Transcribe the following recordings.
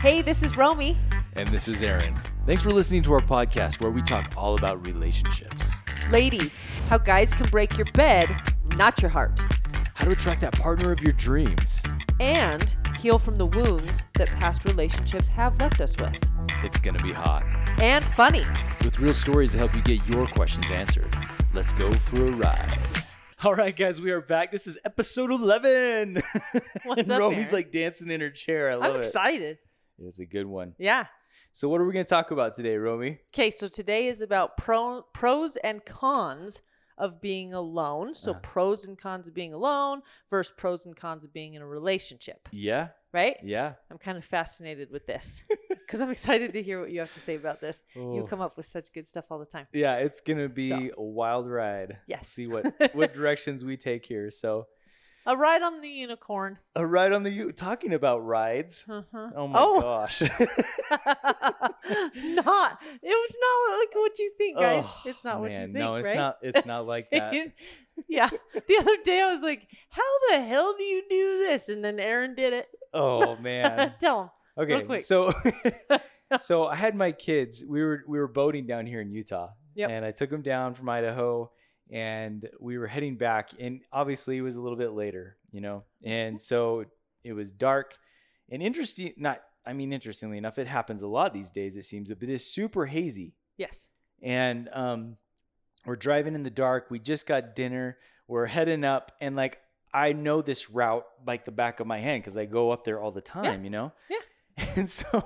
Hey, this is Romy. And this is Aaron. Thanks for listening to our podcast where we talk all about relationships. Ladies, how guys can break your bed, not your heart. How to attract that partner of your dreams. And heal from the wounds that past relationships have left us with. It's going to be hot. And funny. With real stories to help you get your questions answered. Let's go for a ride. All right, guys, we are back. This is episode 11. What's and up, Romy's like dancing in her chair. I love I'm it. excited. It's a good one. Yeah. So, what are we going to talk about today, Romy? Okay, so today is about pro- pros and cons of being alone. So, Uh-huh. pros and cons of being alone versus pros and cons of being in a relationship, Yeah, right? yeah. I'm kind of fascinated with this because I'm excited to hear what you have to say about this. You Oh. come up with such good stuff all the time. Yeah, it's gonna be So. a wild ride. Yes. See what what directions we take here. So A ride on the unicorn. a ride on the U talking about rides. Uh-huh. Oh my Oh. gosh. not. It was not like what you think, guys. Oh, it's not what you man, think, No, it's right? not it's not like that. yeah. The other day I was like, "How the hell do you do this?" And then Aaron did it. oh man. Tell him. Okay. So so I had my kids. We were we were boating down here in Utah. Yep. And I took them down from Idaho and we were heading back and obviously it was a little bit later, you know. And so it was dark and interesting not I mean interestingly enough it happens a lot these days it seems but it's super hazy. Yes. And um we're driving in the dark. We just got dinner. We're heading up and like I know this route like the back of my hand cuz I go up there all the time, you know. Yeah. And so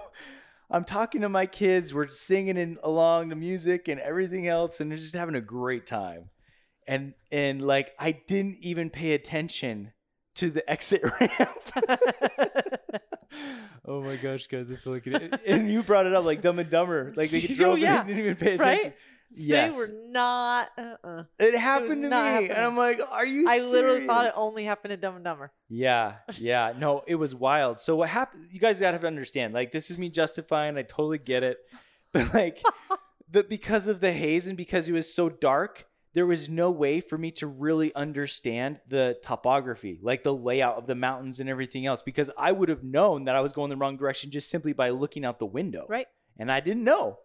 I'm talking to my kids. We're singing in, along the music and everything else, and they're just having a great time. And and like I didn't even pay attention to the exit ramp. oh my gosh, guys! I feel like it. And you brought it up like Dumb and Dumber. Like they Oh, drove yeah. and didn't even pay attention. Right? Yes, They were not. Uh-uh. it happened to me, not and. I'm like, "Are you?" I literally thought it only happened to Dumb and Dumber. Yeah, yeah. No, it was wild. So what happened? You guys gotta have to understand. Like, this is me justifying. I totally get it, but like, the because of the haze and because it was so dark, there was no way for me to really understand the topography, like the layout of the mountains and everything else. Because I would have known that I was going the wrong direction just simply by looking out the window, Right. and I didn't know.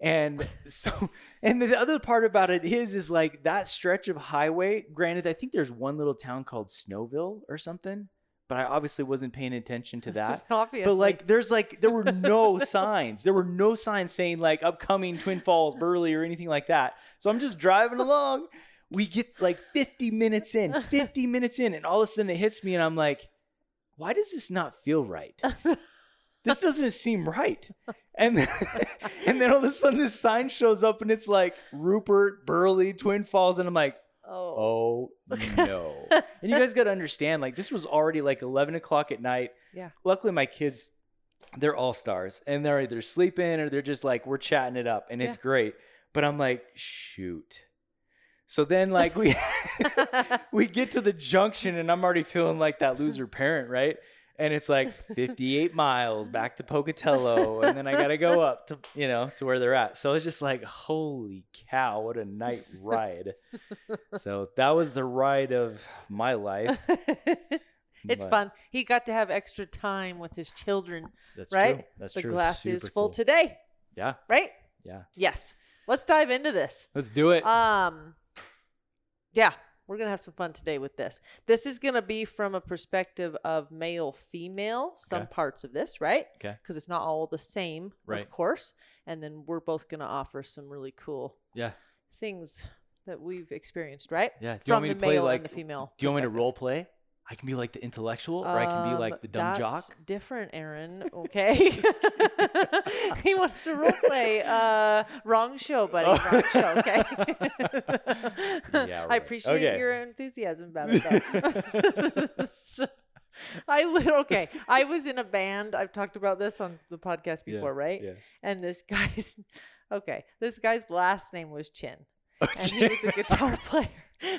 And so, and the other part about it is, is like that stretch of highway. Granted, I think there's one little town called Snowville or something, but I obviously wasn't paying attention to that. Obviously. But like, there's like, there were no signs. There were no signs saying like upcoming Twin Falls, Burley, or anything like that. So I'm just driving along. We get like 50 minutes in, 50 minutes in, and all of a sudden it hits me, and I'm like, why does this not feel right? this doesn't seem right. And then, and then all of a sudden this sign shows up and it's like Rupert, Burley, Twin Falls, and I'm like, oh. oh no. and you guys got to understand, like this was already like 11 o'clock at night. Yeah. Luckily, my kids, they're all stars, and they're either sleeping or they're just like we're chatting it up, and it's Yeah. great. But I'm like, shoot. So then, like we we get to the junction, and I'm already feeling like that loser parent, right? And it's like 58 miles back to Pocatello, and then I gotta go up to you know to where they're at. So it's just like, holy cow, what a night ride! so that was the ride of my life. it's But fun. He got to have extra time with his children, That's right? true. That's the true. glass is full cool. today, Yeah, right? yeah. Yes. Let's dive into this. Let's do it. Um, yeah, we're gonna have some fun today with this. This is gonna be from a perspective of male, female. Some Okay. parts of this, right? Okay. Because it's not all the same, Right. of course. And then we're both gonna offer some really cool yeah, things that we've experienced, right? yeah. Do you From want me the to play male like? and the female. Do you want me to role play? I can be like the intellectual, or I can be Um, like the dumb that's jock. Different, Aaron. Okay. he wants to role play. Uh, wrong show, buddy. Oh. Wrong show. Okay. Yeah, I appreciate Okay. your enthusiasm about. So, I lit- okay. I was in a band. I've talked about this on the podcast Yeah, before, right? Yeah. And this guy's okay. This guy's last name was Chin Oh, and he was a guitar player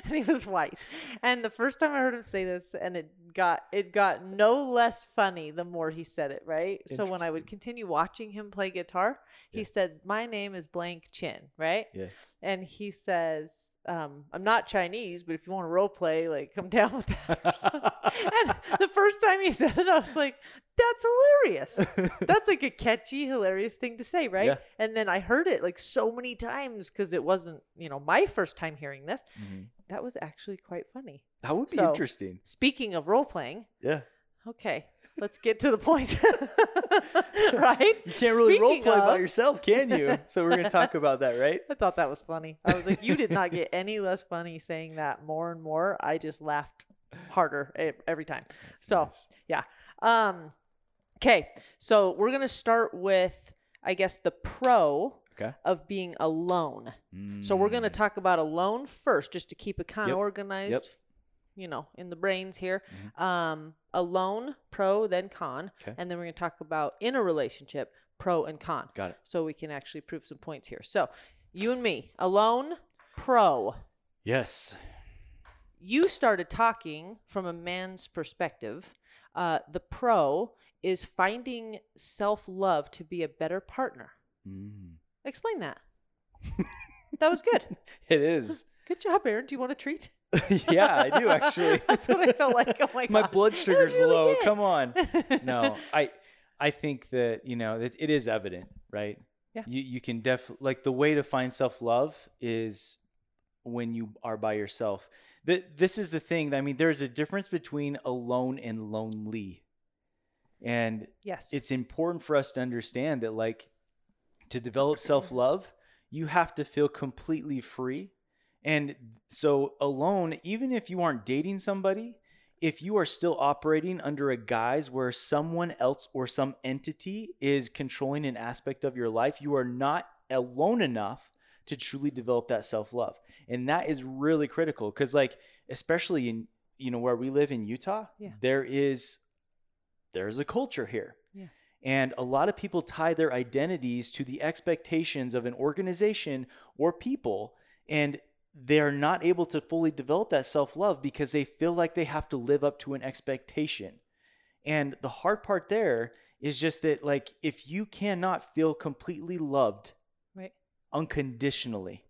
and he was white and the first time i heard him say this and it got it got no less funny the more he said it right so when i would continue watching him play guitar he Yeah. said my name is blank chin right Yeah. and he says um, i'm not chinese but if you want to role play like come down with that or something. And the first time he said it, I was like, that's hilarious. That's like a catchy, hilarious thing to say, right? Yeah. And then I heard it like so many times because it wasn't, you know, my first time hearing this. Mhm. That was actually quite funny. That would be So- interesting. Speaking of role playing, Yeah. okay, let's get to the point. right? You can't really role play by yourself, can you? So we're gonna talk about that, right? I thought that was funny. I was like, you did not get any less funny saying that more and more. I just laughed harder every time. so, nice. yeah. Um, okay. So we're going to start with, I guess, the pro Okay. of being alone. So we're going to talk about alone first, just to keep it kind of Mm. Yep. organized, you know, in the brains here. Um, alone, pro, then con. Okay. And then we're going to talk about in a relationship, pro and con Got it. so we can actually prove some points here. So, you and me, alone, pro. Yes. You started talking from a man's perspective. Uh, the pro is finding self love to be a better partner. Mm. Explain that. that was good. It is. Good job, Aaron. Do you want a treat? yeah, I do actually. That's what I felt like. Oh my. My blood sugar's low. Come on. No, I I think that, you know, it, it is evident, right? Yeah. You you can def like the way to find self-love is when you are by yourself. Th- this is the thing. I mean, there's a difference between alone and lonely. And Yes. it's important for us to understand that like to develop self-love you have to feel completely free and so alone even if you aren't dating somebody if you are still operating under a guise where someone else or some entity is controlling an aspect of your life you are not alone enough to truly develop that self-love and that is really critical because like especially in you know where we live in utah Yeah. there is there's a culture here Yeah. and a lot of people tie their identities to the expectations of an organization or people and they're not able to fully develop that self-love because they feel like they have to live up to an expectation and the hard part there is just that like if you cannot feel completely loved. Unconditionally,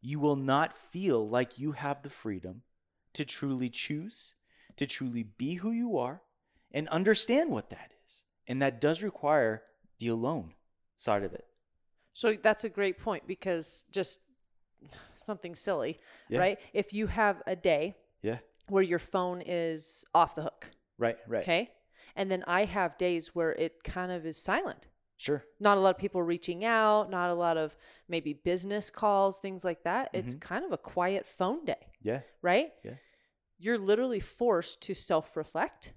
you will not feel like you have the freedom to truly choose, to truly be who you are, and understand what that is. And that does require the alone side of it. So that's a great point because just something silly, Yeah. right? If you have a day Yeah. where your phone is off the hook, Right, right. okay? And then I have days where it kind of is silent. Sure. Not a lot of people reaching out, not a lot of maybe business calls, things like that. It's kind of a quiet phone day, Yeah. right? Yeah. You're literally forced to self reflect.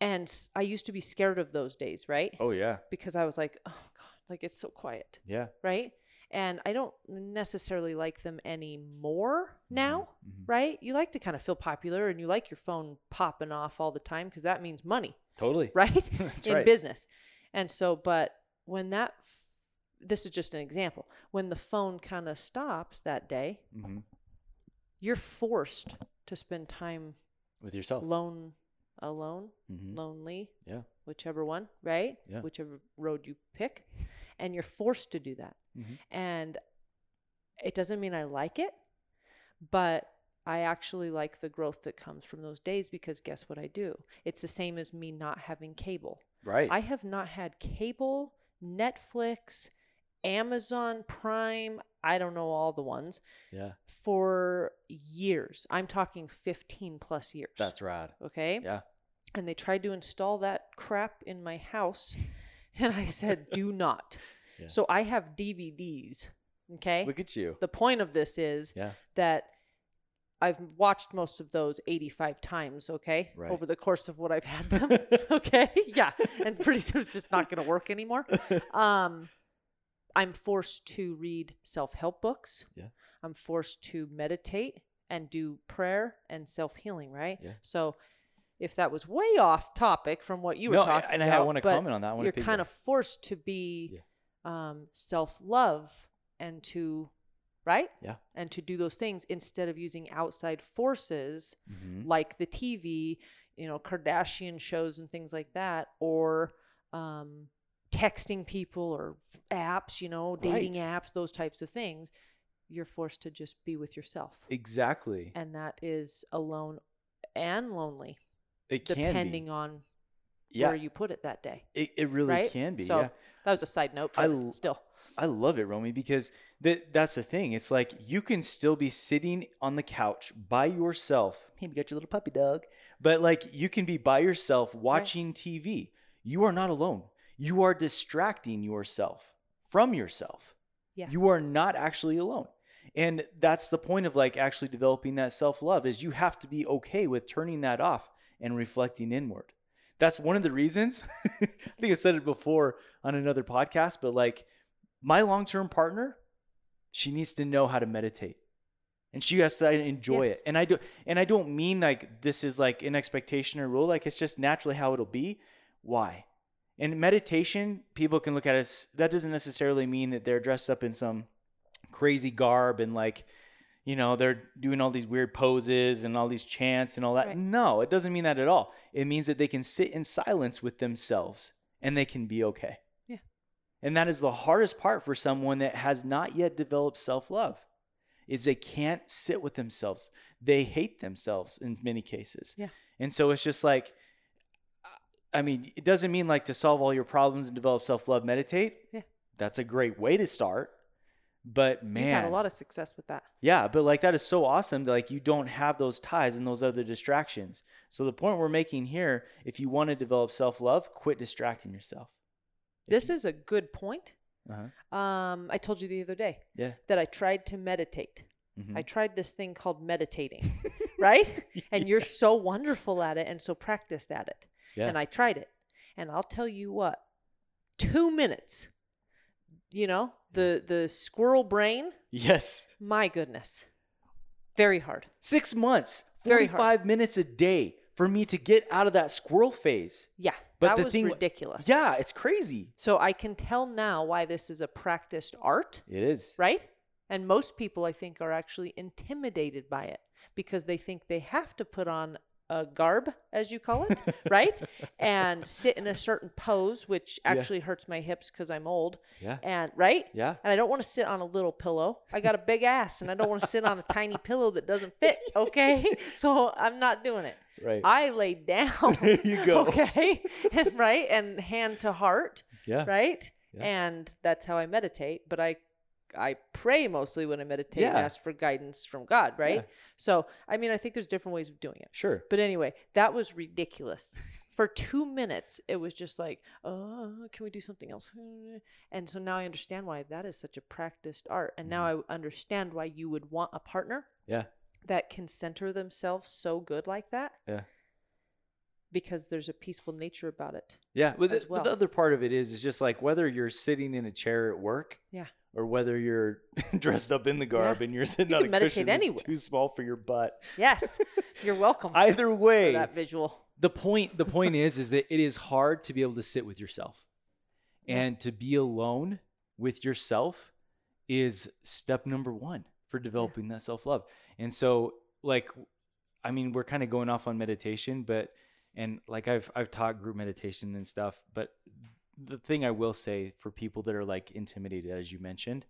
And I used to be scared of those days, right? Oh, yeah. Because I was like, oh God, like it's so quiet, Yeah. right? And I don't necessarily like them anymore now, Mhm. right? You like to kind of feel popular and you like your phone popping off all the time because that means money, Totally. right? That's in right. business. And so, but when that, f- this is just an example, when the phone kind of stops that day, hmm you're forced to spend time With yourself. alone, alone, hmm lonely, Yeah. whichever one, right? Yeah. Whichever road you pick. And you're forced to do that. Mhm. And it doesn't mean I like it, but I actually like the growth that comes from those days because guess what I do? It's the same as me not having cable. Right. I have not had cable, Netflix, Amazon Prime, I don't know all the ones, yeah. for years. I'm talking 15 plus years. That's rad. okay. Yeah. And they tried to install that crap in my house. And I said, do not. Yeah. So I have DVDs. Okay. Look at you. the point of this is Yeah. that I've watched most of those 85 times, okay? Right. Over the course of what I've had them. okay? Yeah. And pretty soon it's just not going to work anymore. Um I'm forced to read self-help books. Yeah. I'm forced to meditate and do prayer and self-healing, right? Yeah. So if that was way off topic from what you were No, I- talking and I about, wanna but comment on that. You're kind of forced to be um, self-love and to right Yeah. and to do those things instead of using outside forces hmm like the TV, you know, Kardashian shows and things like that, or um, texting people or apps, you know, dating Right. apps, those types of things. You're forced to just be with yourself, Exactly. and that is alone and lonely, It can depending be. on Yeah, where you put it that day. it, it really right? can be. So yeah. that was a side note, I still. I love it, Romy, because that that's the thing. It's like you can still be sitting on the couch by yourself. Maybe you got your little puppy dog, but like you can be by yourself watching TV. You are not alone. You are distracting yourself from yourself. Yeah. You are not actually alone. And that's the point of like actually developing that self-love is you have to be okay with turning that off and reflecting inward. That's one of the reasons. I think I said it before on another podcast, but like my long-term partner, she needs to know how to meditate. And she has to enjoy Yes. it. And I do and I don't mean like this is like an expectation or rule. Like it's just naturally how it'll be. Why? And meditation, people can look at it. That doesn't necessarily mean that they're dressed up in some crazy garb and like, you know, they're doing all these weird poses and all these chants and all that. Right. No, it doesn't mean that at all. It means that they can sit in silence with themselves and they can be okay. And that is the hardest part for someone that has not yet developed self-love. Is they can't sit with themselves. They hate themselves in many cases. Yeah. And so it's just like I mean, it doesn't mean like to solve all your problems and develop self-love meditate. Yeah. That's a great way to start. But man, You've had a lot of success with that. yeah, but like that is so awesome that like you don't have those ties and those other distractions. So the point we're making here, if you want to develop self-love, quit distracting yourself. This is a good point. Uh-huh. Um, I told you the other day Yeah. that I tried to meditate. Mhm. I tried this thing called meditating, right? And you're so wonderful at it and so practiced at it. Yeah. And I tried it. And I'll tell you what, two minutes, you know, the the squirrel brain, yes. my goodness. Very hard. 6 months, Very 45 minutes a day for me to get out of that squirrel phase. Yeah. But that the was thing- ridiculous. Yeah, it's crazy. So I can tell now why this is a practiced art. It is. right? And most people, I think, are actually intimidated by it because they think they have to put on a garb, as you call it, right? And sit in a certain pose, which actually hurts my hips because I'm old. Yeah. And right? Yeah. And I don't want to sit on a little pillow. I got a big ass and I don't want to sit on a tiny pillow that doesn't fit. Okay. So I'm not doing it. Right. I lay down. There you go. Okay. And right. And hand to heart yeah. right? Yeah. And that's how I meditate. But I I pray mostly when I meditate and ask for guidance from God, right? Yeah. So I mean I think there's different ways of doing it. Sure. But anyway, that was ridiculous. For two minutes, it was just like, oh, can we do something else? And so now I understand why that is such a practiced art. And now mm-hmm. I understand why you would want a partner Yeah. That can center themselves so good like that Yeah. because there's a peaceful nature about it. Yeah, but the, as but the other part of it is is just like whether you're sitting in a chair at work, Yeah. or whether you're dressed up in the garb Yeah. and you're sitting You on a meditate cushion anywhere. too small for your butt. Yes. You're welcome Either for way, that visual. the point the point is is that it is hard to be able to sit with yourself and to be alone with yourself is step number one for developing that self love. And so, like, I mean, we're kind of going off on meditation, but and like I've I've taught group meditation and stuff, but the thing I will say for people that are like intimidated, as you mentioned,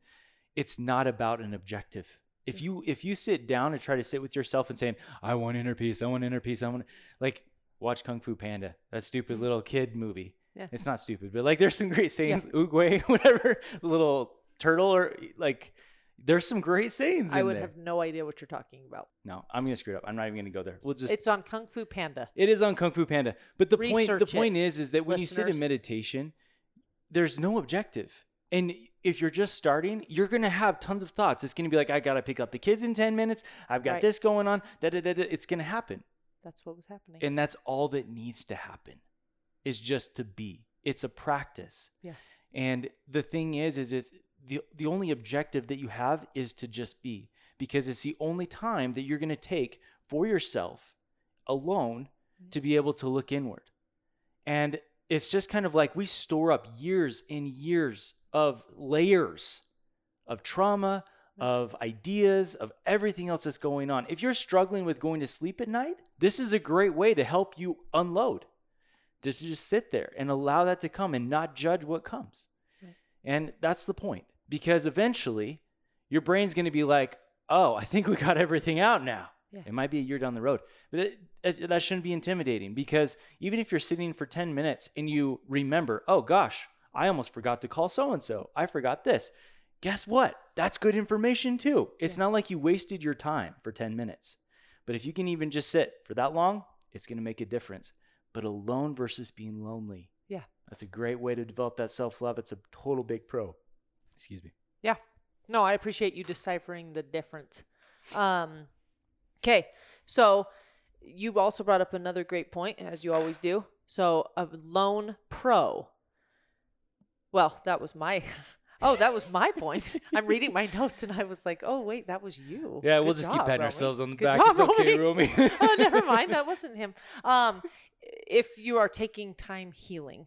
it's not about an objective. If you if you sit down and try to sit with yourself and saying, "I want inner peace, I want inner peace, I want," like watch Kung Fu Panda, that stupid little kid movie. Yeah. It's not stupid, but like there's some great sayings, Oogway, whatever, little turtle, or like there's some great sayings. I would there. have no idea what you're talking about. No, I'm gonna screw it up. I'm not even gonna go there. We'll just It's on Kung Fu Panda. it is on Kung Fu Panda. But the point the it, point is is that when you sit in meditation, there's no objective. And if you're just starting, you're gonna have tons of thoughts. It's gonna be like, I gotta pick up the kids in 10 minutes, I've got Right. this going on, da da da da. It's gonna happen. That's what was happening. And that's all that needs to happen is just to be. It's a practice. Yeah. And the thing is, is it's the the only objective that you have is to just be because it's the only time that you're gonna take for yourself alone to be able to look inward. And it's just kind of like we store up years and years of layers of trauma, of ideas, of everything else that's going on. If you're struggling with going to sleep at night, this is a great way to help you unload. Just to just sit there and allow that to come and not judge what comes. Right. And that's the point. Because eventually your brain's going to be like, "Oh, I think we got everything out now." Yeah. It might be a year down the road. But it, that that shouldn't be intimidating because even if you're sitting for 10 minutes and you remember, oh gosh, I almost forgot to call so and so. I forgot this. Guess what? That's good information too. It's not like you wasted your time for 10 minutes. But if you can even just sit for that long, it's going to make a difference. But alone versus being lonely. Yeah. That's a great way to develop that self love. It's a total big pro. Excuse me. Yeah. No, I appreciate you deciphering the difference. Um, okay. So you also brought up another great point, as you always do. So a lone pro. Well, that was my. Oh, that was my point. I'm reading my notes and I was like, "Oh, wait, that was you." Yeah, we'll just job, keep patting Romy. ourselves on the Good back. job, it's okay. Romy. oh, never mind. That wasn't him. Um, if you are taking time healing,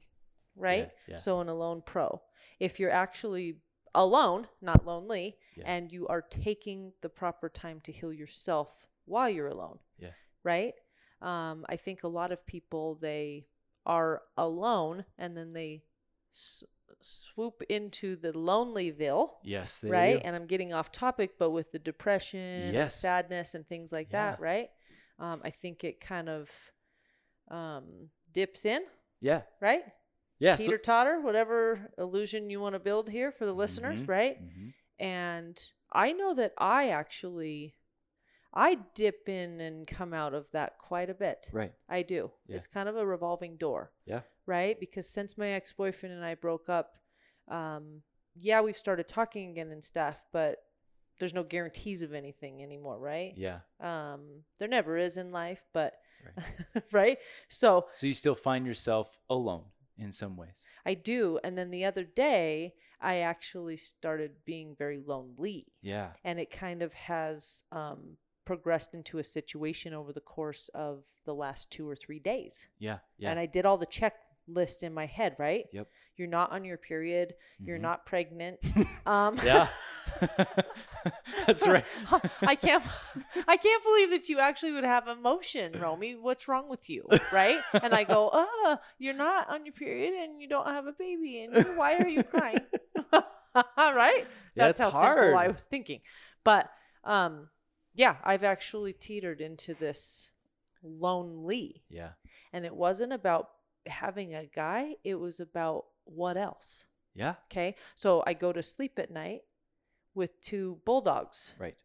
right? Yeah, yeah. So an alone pro. If you're actually alone, not lonely, Yeah. and you are taking the proper time to heal yourself while you're alone, Yeah. right? Um, I think a lot of people they are alone and then they s- swoop into the lonelyville yes, right? And I'm getting off topic, but with the depression, and sadness, and things like that, right? Um, I think it kind of um, dips in, Yeah. right? Yeah. Teeter totter, whatever illusion you want to build here for the listeners, Mhm, right? mhm. And I know that I actually, I dip in and come out of that quite a bit. Right. I do. Yeah. It's kind of a revolving door Yeah. right? Because since my ex boyfriend and I broke up, um, yeah, we've started talking again and stuff, but there's no guarantees of anything anymore, right? Yeah. Um, there never is in life, but Right. right? So So you still find yourself alone in some ways. I do. And then the other day, I actually started being very lonely. Yeah. And it kind of has um, progressed into a situation over the course of the last two or three days. Yeah. Yeah. And I did all the checklist in my head, right? Yep. You're not on your period. You're Mhm. not pregnant. um, yeah. That's right. I can't. I can't believe that you actually would have emotion, Romy. What's wrong with you, right? And I go, "Uh, you're not on your period, and you don't have a baby, and why are you crying?" right? Yeah, That's how simple I was thinking. But um, yeah, I've actually teetered into this lonely, Yeah. and it wasn't about having a guy. It was about what else. Yeah. Okay. So I go to sleep at night with two bulldogs. Right.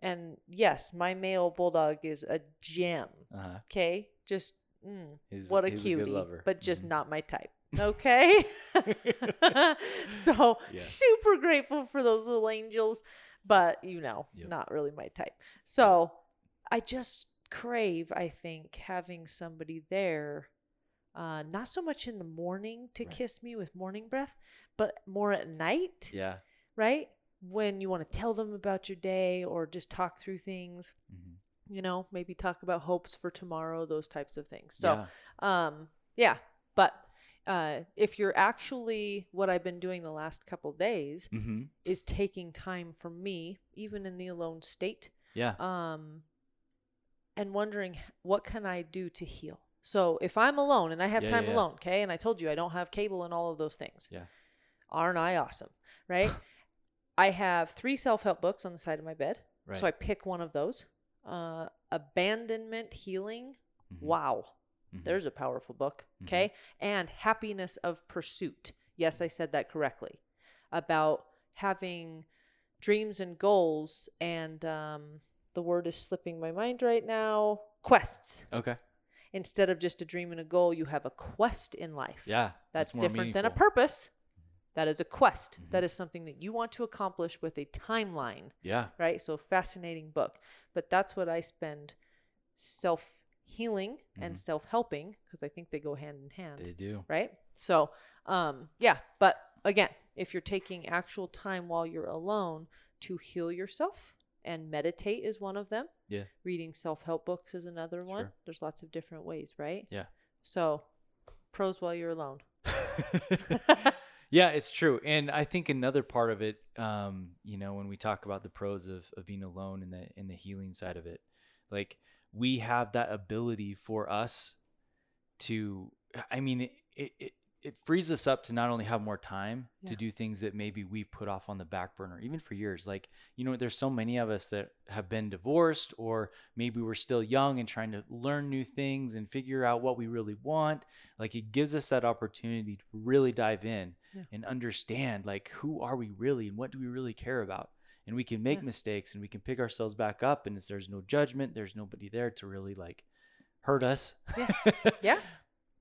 And yes, my male bulldog is a gem. Uh huh. Okay. Just mm, He's- what a he's a good lover. but just Mhm. not my type. Okay. so Yeah. super grateful for those little angels, but you know, Yep. not really my type. So I just crave, I think, having somebody there. Uh, not so much in the morning to Right. kiss me with morning breath, but more at night Yeah. right? When you want to tell them about your day or just talk through things, Mhm. you know, maybe talk about hopes for tomorrow, those types of things. So, yeah. um, yeah, but uh, if you're actually what I've been doing the last couple days Mm-hmm. is taking time for me, even in the alone state, Yeah. um, and wondering what can I do to heal. So if I'm alone and I have Yeah, time yeah, alone, okay, and I told you I don't have cable and all of those things, Yeah. aren't I awesome? Right? I have three self help books on the side of my bed. Right. So I pick one of those. Uh, abandonment healing. Mhm. Wow. Mhm. There's a powerful book. Mhm. Okay. And happiness of pursuit. Yes, I said that correctly. About having dreams and goals. And um, the word is slipping my mind right now quests. Okay. Instead of just a dream and a goal, you have a quest in life. Yeah. That's different than a purpose. That is a quest. Mhm. That is something that you want to accomplish with a timeline, Yeah. right? So, fascinating book. But that's what I spend self healing and Mhm. self helping because I think they go hand in hand, They do. right? So, um, yeah. But again, if you're taking actual time while you're alone to heal yourself, and meditate is one of them. Yeah. Reading self help books is another one. Sure. There's lots of different ways, right? Yeah. So, pros while you're alone. yeah, it's true. And I think another part of it, um, you know, when we talk about the pros of, of being alone and the in the healing side of it, like we have that ability for us to I mean it, it, it it frees us up to not only have more time Yeah. to do things that maybe we've put off on the back burner, even for years. Like, you know, there's so many of us that have been divorced, or maybe we're still young and trying to learn new things and figure out what we really want. Like, it gives us that opportunity to really dive in Yeah. and understand, like, who are we really and what do we really care about? And we can make Yeah. mistakes and we can pick ourselves back up, and there's no judgment, there's nobody there to really like hurt us. Yeah. Yeah.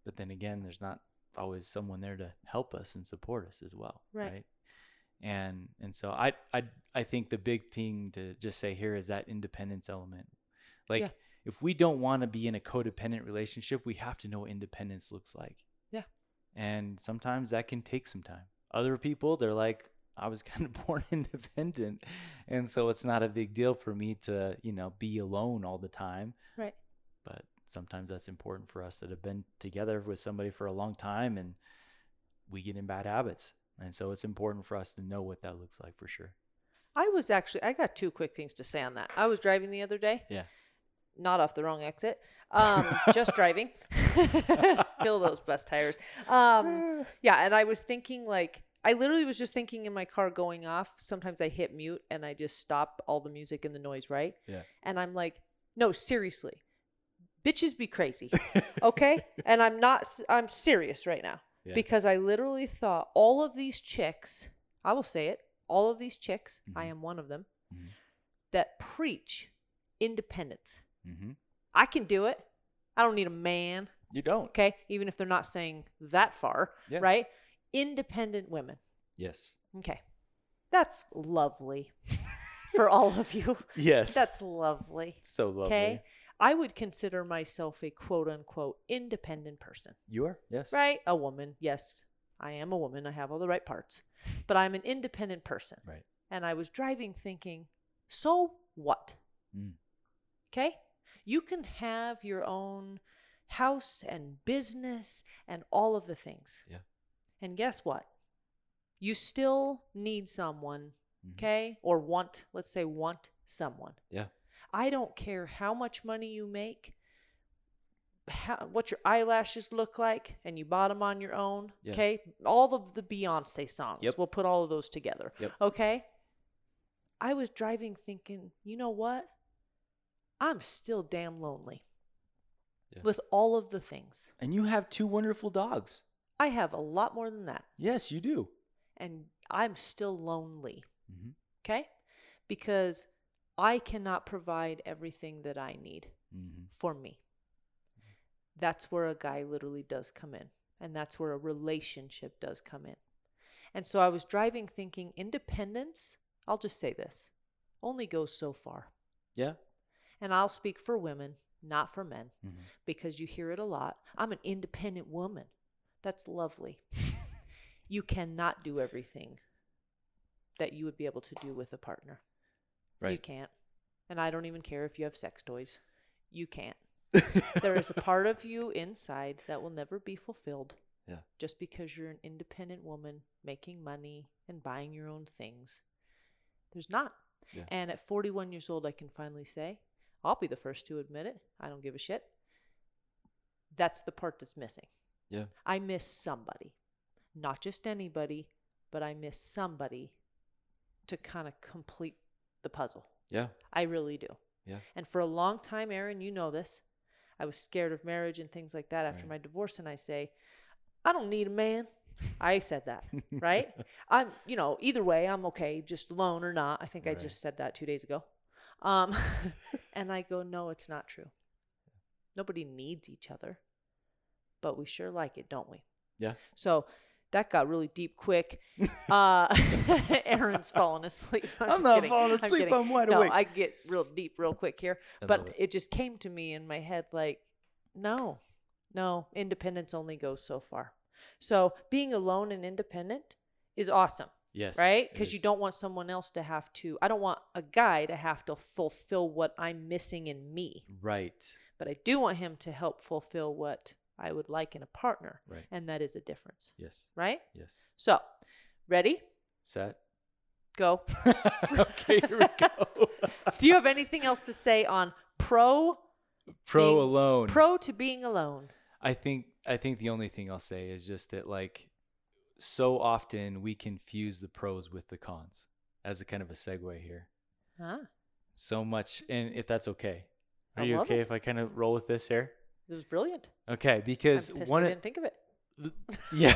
But then again, there's not always someone there to help us and support us as well. Right. And and so I I I think the big thing to just say here is that independence element. Like Yeah. if we don't want to be in a codependent relationship, we have to know what independence looks like. Yeah. And sometimes that can take some time. Other people, they're like, I was kind of born independent. And so it's not a big deal for me to, you know, be alone all the time Right. but sometimes that's important for us that have been together with somebody for a long time and we get in bad habits and so it's important for us to know what that looks like for sure I was actually I got two quick things to say on that. I was driving the other day. Yeah. Not off the wrong exit. Um, just driving. Fill those bus tires. Um, yeah, and I was thinking like I literally was just thinking in my car going off. Sometimes I hit mute and I just stop all the music and the noise, right? Yeah. And I'm like, no, seriously. Bitches be crazy. Okay? and I'm not I'm serious right now. Yeah. Because I literally thought all of these chicks, I will say it, all of these chicks, I Mhm. am one of them, Mhm. that preach independence. mm-hmm. I can do it. I don't need a man. you don't Okay? Even if they're not saying that far, Yeah. right? Independent women. yes Okay. That's lovely for all of you. yes That's lovely. so lovely Okay. I would consider myself a quote unquote independent person, you are yes right? A woman. Yes, I am a woman. I have all the right parts, but I'm an independent person. right And I was driving thinking, so what? Mm. Okay. You can have your own house and business and all of the things. Yeah. And guess what? You still need someone, Mhm. okay? Or want, let's say, want someone. yeah I don't care how much money you make, how, what your eyelashes look like, and you bought them on your own. Yeah. Okay. All of the Beyonce songs. Yep. We'll put all of those together. Yep. Okay. I was driving thinking, you know what? I'm still damn lonely Yeah. with all of the things. and you have two wonderful dogs I have a lot more than that. yes you do And I'm still lonely. mm-hmm. Okay. Because I cannot provide everything that I need. Mm-hmm. for me. That's where a guy literally does come in. And that's where a relationship does come in. And so I was driving thinking independence, I'll just say this, only goes so far. yeah And I'll speak for women, not for men, mm-hmm. because you hear it a lot. I'm an independent woman. That's lovely. you cannot do everything that you would be able to do with a partner. You can't. And I don't even care if you have sex toys. You can't. there is a part of you inside that will never be fulfilled. Yeah. Just because you're an independent woman making money and buying your own things. There's not. Yeah. And at 41 years old, I can finally say, I'll be the first to admit it. I don't give a shit. That's the part that's missing. yeah I miss somebody. Not just anybody, but I miss somebody to kind of complete the puzzle. yeah I really do. Yeah. And for a long time, Aaron, you know this. I was scared of marriage and things like that after Right. my divorce, and I say, I don't need a man. I said that, right? I'm, you know, either way, I'm okay, just alone or not. I think I just said that two days ago. Um, and I go, no, it's not true. Nobody needs each other, but we sure like it, don't we? Yeah. So that got really deep quick. Uh, Aaron's falling asleep. I'm, I'm just not kidding. falling I'm asleep. I'm wide no, awake. I get real deep real quick here. I but it. it. just came to me in my head like, no, no, independence only goes so far. So being alone and independent is awesome, yes right? Because you don't want someone else to have to, I don't want a guy to have to fulfill what I'm missing in me, right but I do want him to help fulfill what I would like in a partner. right And that is a difference, yes right? yes So, ready? set Go. okay here we go Do you have anything else to say on pro pro Being alone pro to being alone? I think I think the only thing I'll say is just that like so often we confuse the pros with the cons as a kind of a segue here. Huh? So much and if that's okay. Are I you okay it. if I kind of roll with this here? It was brilliant. Okay, because I'm one I didn't think of it. yeah.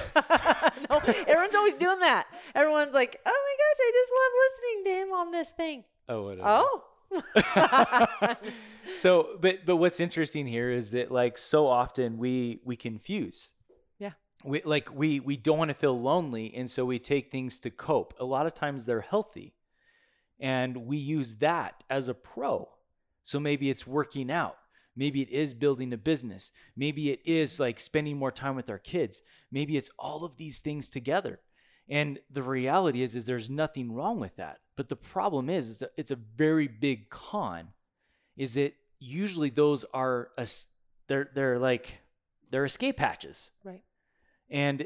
no, everyone's always doing that. Everyone's like, "Oh my gosh, I just love listening to him on this thing." Oh, whatever. Oh. so but but what's interesting here is that like so often we we confuse Yeah. we like we we don't want to feel lonely and so we take things to cope a lot of times they're healthy and we use that as a pro so maybe it's working out maybe it is building a business. Maybe it is like spending more time with our kids. Maybe it's all of these things together. And the reality is is there's nothing wrong with that. But the problem is, is that it's a very big con is that usually those are es- they're they're like they're escape hatches. Right. and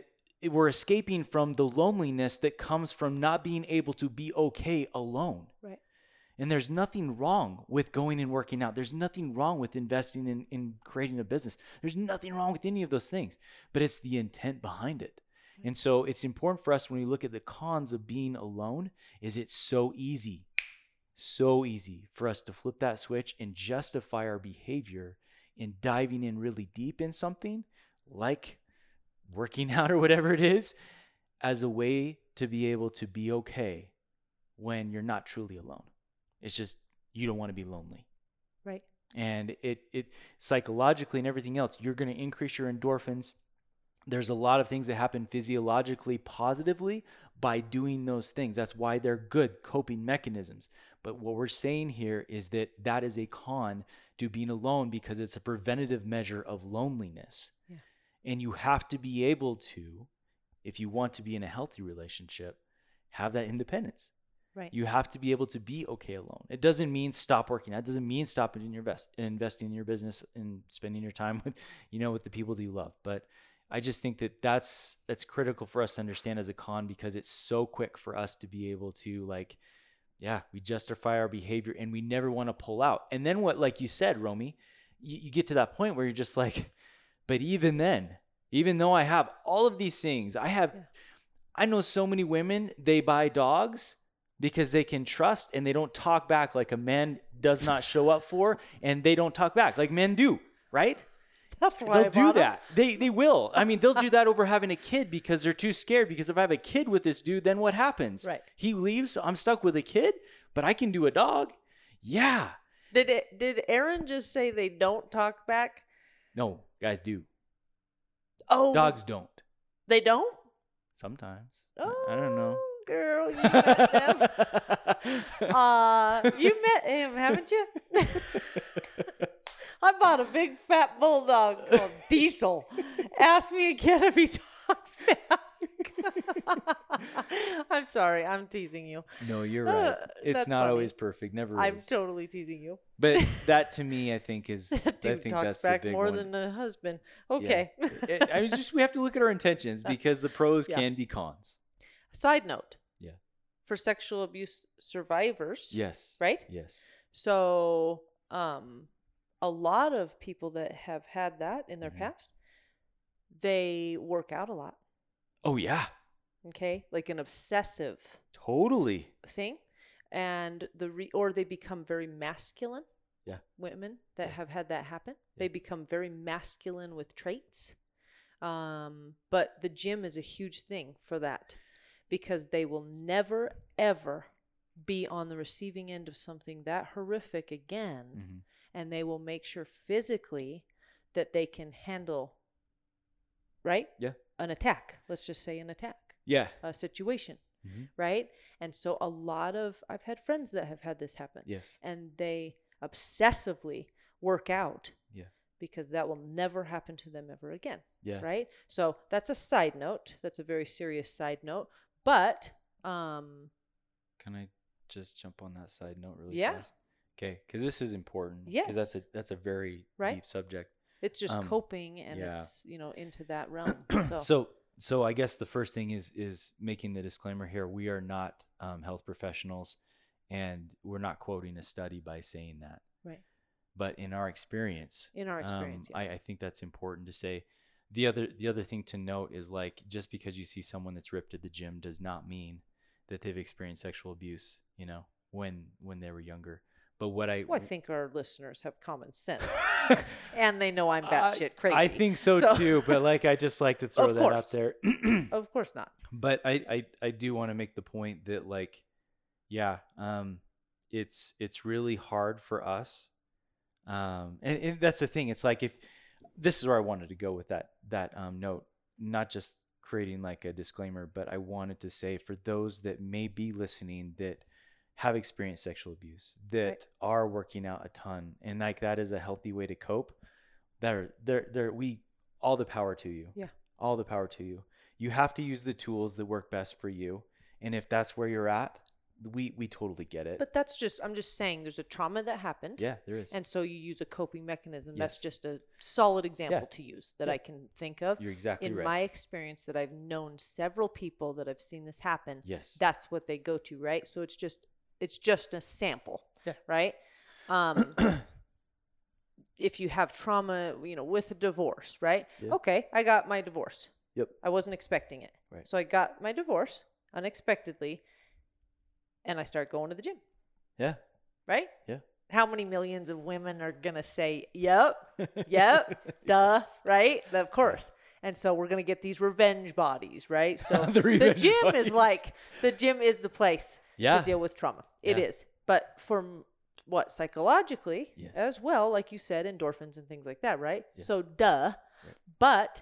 we're escaping from the loneliness that comes from not being able to be okay alone. Right. And there's nothing wrong with going and working out. There's nothing wrong with investing in, in creating a business. There's nothing wrong with any of those things but it's the intent behind it. Mm-hmm. And so it's important for us when we look at the cons of being alone is it's so easy so easy for us to flip that switch and justify our behavior in diving in really deep in something like working out or whatever it is as a way to be able to be okay when you're not truly alone. It's just you don't want to be lonely. Right. And it it psychologically and everything else, you're going to increase your endorphins. There's a lot of things that happen physiologically positively by doing those things. That's why they're good coping mechanisms. But what we're saying here is that that is a con to being alone because it's a preventative measure of loneliness. Yeah. And you have to be able to, if you want to be in a healthy relationship, have that independence. Right. You have to be able to be okay alone. It doesn't mean stop working. That doesn't mean stop in your best investing in your business and spending your time with, you know, with the people that you love. But I just think that that's that's critical for us to understand as a con because it's so quick for us to be able to like, yeah, we justify our behavior and we never want to pull out. And then what, like you said, Romy, you, you get to that point where you're just like, but even then, even though I have all of these things, I have, Yeah. I know so many women they buy dogs because they can trust and they don't talk back like a man does not show up for and they don't talk back like men do right? That's why they'll I do that. They they will. I mean they'll do that over having a kid because they're too scared because if i have a kid with this dude then what happens? Right. he leaves i'm stuck with a kid but i can do a dog? Yeah. Did it? Did Aaron just say they don't talk back? no guys do. Oh, dogs don't. They don't. sometimes. Oh, i don't know oh. Girl. You met them. uh, you met him, haven't you? I bought a big fat bulldog called Diesel. Ask me again if he talks back. I'm sorry. I'm teasing you. no you're Uh, right it's not funny. always perfect never I'm is totally teasing you. but that to me i think is i think talks that's back the big more one. than a husband. Yeah. Okay. It- I mean, just we have to look at our intentions because the pros Yeah. can be cons. Side note. Yeah. For sexual abuse survivors. Yes. Right? Yes. So, um, a lot of people that have had that in their Mhm. past, they work out a lot. Oh yeah. Okay, like an obsessive Totally. thing, and the re- or they become very masculine. Yeah. Women that Yeah. have had that happen, they become very masculine with traits. Um, but the gym is a huge thing for that because they will never ever be on the receiving end of something that horrific again hmm and they will make sure physically that they can handle right Yeah. an attack let's just say an attack Yeah. a situation Mhm. right and so a lot of i've had friends that have had this happen Yes. and they obsessively work out Yeah. because that will never happen to them ever again Yeah. right so that's a side note that's a very serious side note but um Can I just jump on that side note really Yeah. fast? Okay, because this is important. Because that's a that's a very Right. deep subject. it's just Um, coping and yeah. it's you know into that realm so, So so I guess the first thing is is making the disclaimer here. We are not um, health professionals, and we're not quoting a study by saying that. right but in our experience, In our experience, um, yes. I, I think that's important to say. The other the other thing to note is like just because you see someone that's ripped at the gym does not mean that they've experienced sexual abuse. You know, when when they were younger. But what I Well, I think our listeners have common sense, and they know I'm batshit crazy. I think so, So- too. But like I just like to throw that out there. Of course not. but I, I I do want to make the point that like yeah um it's it's really hard for us um and, and that's the thing it's like if this is where I wanted to go with that that um note not just creating like a disclaimer but I wanted to say for those that may be listening that have experienced sexual abuse that Right. are working out a ton and like that is a healthy way to cope there there there we all the power to you Yeah. all the power to you you have to use the tools that work best for you and if that's where you're at we we totally get it But that's just I'm just saying there's a trauma that happened. yeah there is And so you use a coping mechanism. Yes. That's just a solid example Yeah. to use that Yeah. I can think of. you're exactly In right my experience, that I've known several people that have seen this happen. yes That's what they go to, right? So it's just it's just a sample, Yeah. right? Um, if you have trauma, you know, with a divorce, right? Yeah. Okay, I got my divorce. Yep. I wasn't expecting it. Right. So I got my divorce unexpectedly, and I start going to the gym, yeah right? Yeah. How many millions of women are gonna say, "Yep, yep, duh," right? Of course. And so we're gonna get these revenge bodies, right? So The the, gym bodies. is like the gym is the place Yeah. to deal with trauma. It Yeah. is, but for what psychologically Yes. as well, like you said, endorphins and things like that, right? Yeah. So duh, but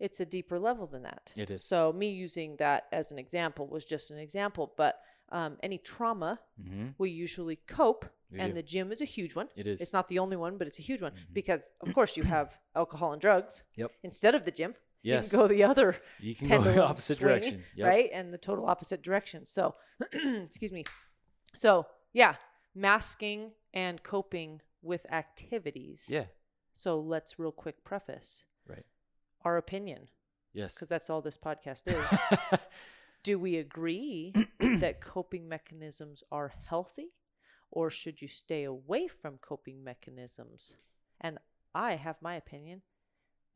it's a deeper level than that. It is. So me using that as an example was just an example, but um, any trauma mm-hmm. we usually cope, and do. the gym is a huge one. It is. It's not the only one, but it's a huge one because, of course, you have alcohol and drugs Yep. instead of the gym. Yes. You can go the other you can go the opposite swing, direction Yep. right? And the total opposite direction. So, excuse me. So, yeah, masking and coping with activities. yeah So, let's real quick preface right our opinion yes because that's all this podcast is. Do we agree that coping mechanisms are healthy or should you stay away from coping mechanisms? And I have my opinion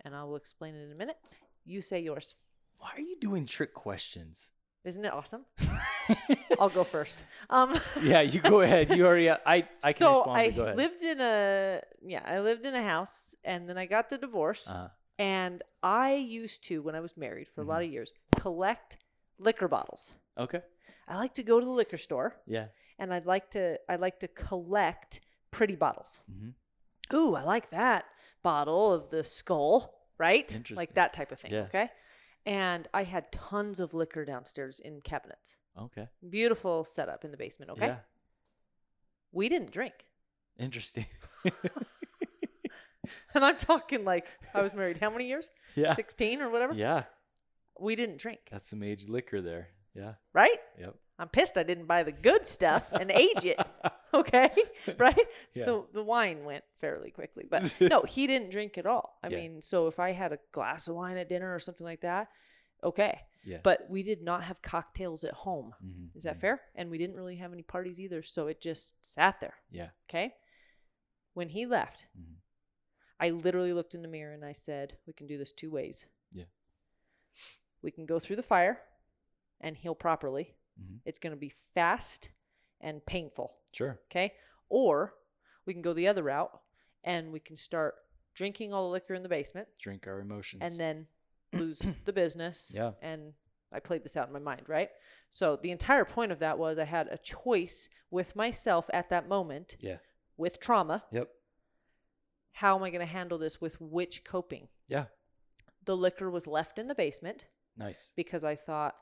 and I will explain it in a minute. You say yours. why are you doing trick questions Isn't it awesome? I'll go first. Um, yeah you go ahead you already i i can so respond I go ahead lived in a yeah, I lived in a house and then I got the divorce uh, and I used to when I was married for a Mm-hmm. lot of years collect liquor bottles. okay I like to go to the liquor store yeah and I'd like to I like to collect pretty bottles. Mm-hmm. Ooh, I like that bottle of the skull, right? Interesting. Like that type of thing. Yeah. Okay. And I had tons of liquor downstairs in cabinets. okay Beautiful setup in the basement. Okay. yeah We didn't drink. interesting And I'm talking like I was married how many years? yeah 16 or whatever? yeah We didn't drink. that's some aged liquor there yeah Right? yep I'm pissed I didn't buy the good stuff and age it. Okay? Right? Yeah. So the wine went fairly quickly. But no, he didn't drink at all. I Yeah. mean, so if I had a glass of wine at dinner or something like that, okay. yeah But we did not have cocktails at home. Mhm, Is that mhm. fair? And we didn't really have any parties either. So it just sat there. yeah Okay? When he left, Mhm. I literally looked in the mirror and I said, we can do this two ways. Yeah. We can go through the fire and heal properly. Mhm. It's going to be fast and painful. sure Okay. Or we can go the other route and we can start drinking all the liquor in the basement drink our emotions and then lose the business. Yeah. And I played this out in my mind, right? So the entire point of that was I had a choice with myself at that moment yeah with trauma. yep How am I going to handle this with which coping? yeah The liquor was left in the basement nice because I thought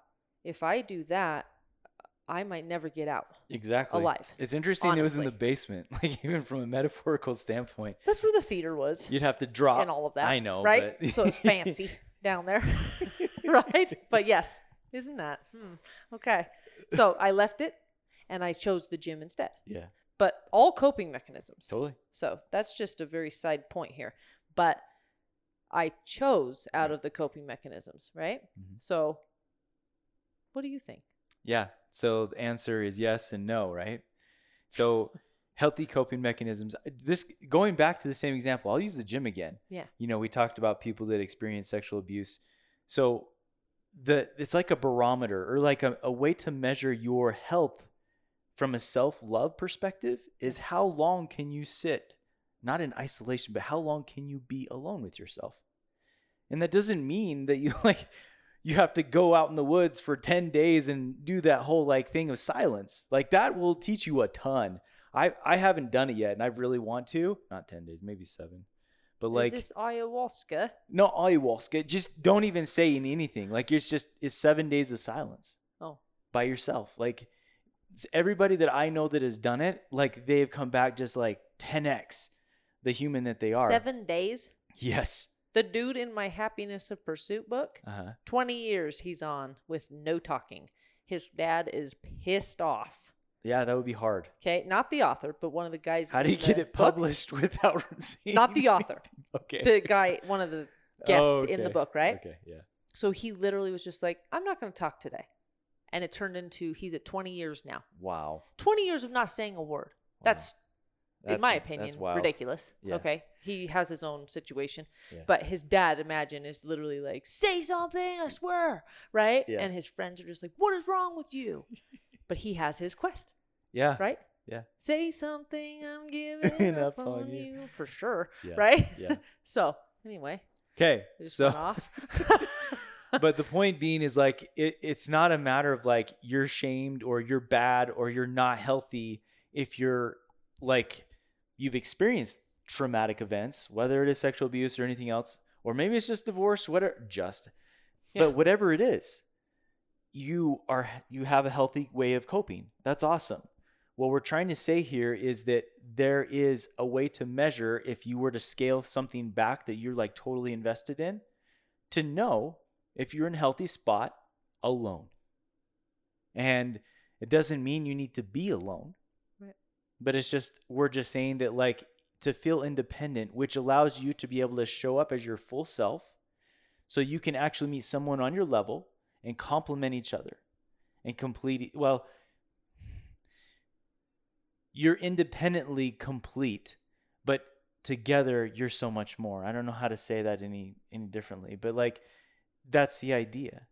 if I do that, I might never get out. Exactly. alive, It's interesting. It was in the basement. Like even from a metaphorical standpoint, That's where the theater was. you'd have to drop and all of that. I know, right? but- so it's fancy down there, right? But yes, isn't that? Hmm. Okay. So I left it, and I chose the gym instead. Yeah, But all coping mechanisms. totally. So that's just a very side point here. But I chose out of the coping mechanisms, right? Mhm. So what do you think? Yeah. So the answer is yes and no, right? So healthy coping mechanisms. This going back to the same example, I'll use the gym again. Yeah. You know, we talked about people that experience sexual abuse. So the it's like a barometer or like a, a way to measure your health from a self-love perspective is how long can you sit not in isolation, but how long can you be alone with yourself? And that doesn't mean that you like you have to go out in the woods for 10 days and do that whole like thing of silence. Like that will teach you a ton. I I haven't done it yet and I really want to. Not 10 days, maybe 7. But like Is this ayahuasca? no ayahuasca, just don't even say anything. Like it's just it's 7 days of silence Oh, by yourself. Like everybody that I know that has done it, like they've come back just like 10x the human that they are. seven days. Yes. The dude in my Happiness of Pursuit book, Uh-huh. 20 years he's on with no talking. His dad is pissed off. Yeah, that would be hard. Okay, not the author, but one of the guys. How do you get it book. published without seeing Not the author. Okay. The guy, one of the guests Oh, in the book, right? Okay, yeah. So he literally was just like, "I'm not going to talk today," and it turned into he's at 20 years now. Wow. 20 years of not saying a word. That's, in my opinion, ridiculous. Yeah. Okay. He has his own situation. Yeah. But his dad, imagine, is literally like, say something, I swear. Right? Yeah. And his friends are just like, what is wrong with you? but he has his quest, Yeah. right? Yeah. Say something, I'm giving up, Up on, you. you. For sure. Yeah. Right? Yeah. so, anyway, Okay. So off. but the point being is like it, it's not a matter of like you're shamed or you're bad or you're not healthy if you're like you've experienced traumatic events whether it is sexual abuse or anything else or maybe it's just divorce whatever just Yeah. but whatever it is you are you have a healthy way of coping that's awesome what we're trying to say here is that there is a way to measure if you were to scale something back that you're like totally invested in to know if you're in a healthy spot alone. And it doesn't mean you need to be alone. But it's just we're just saying that like to feel independent, which allows you to be able to show up as your full self so you can actually meet someone on your level and complement each other and complete well you're independently complete but together you're so much more. I don't know how to say that any any differently but like that's the idea.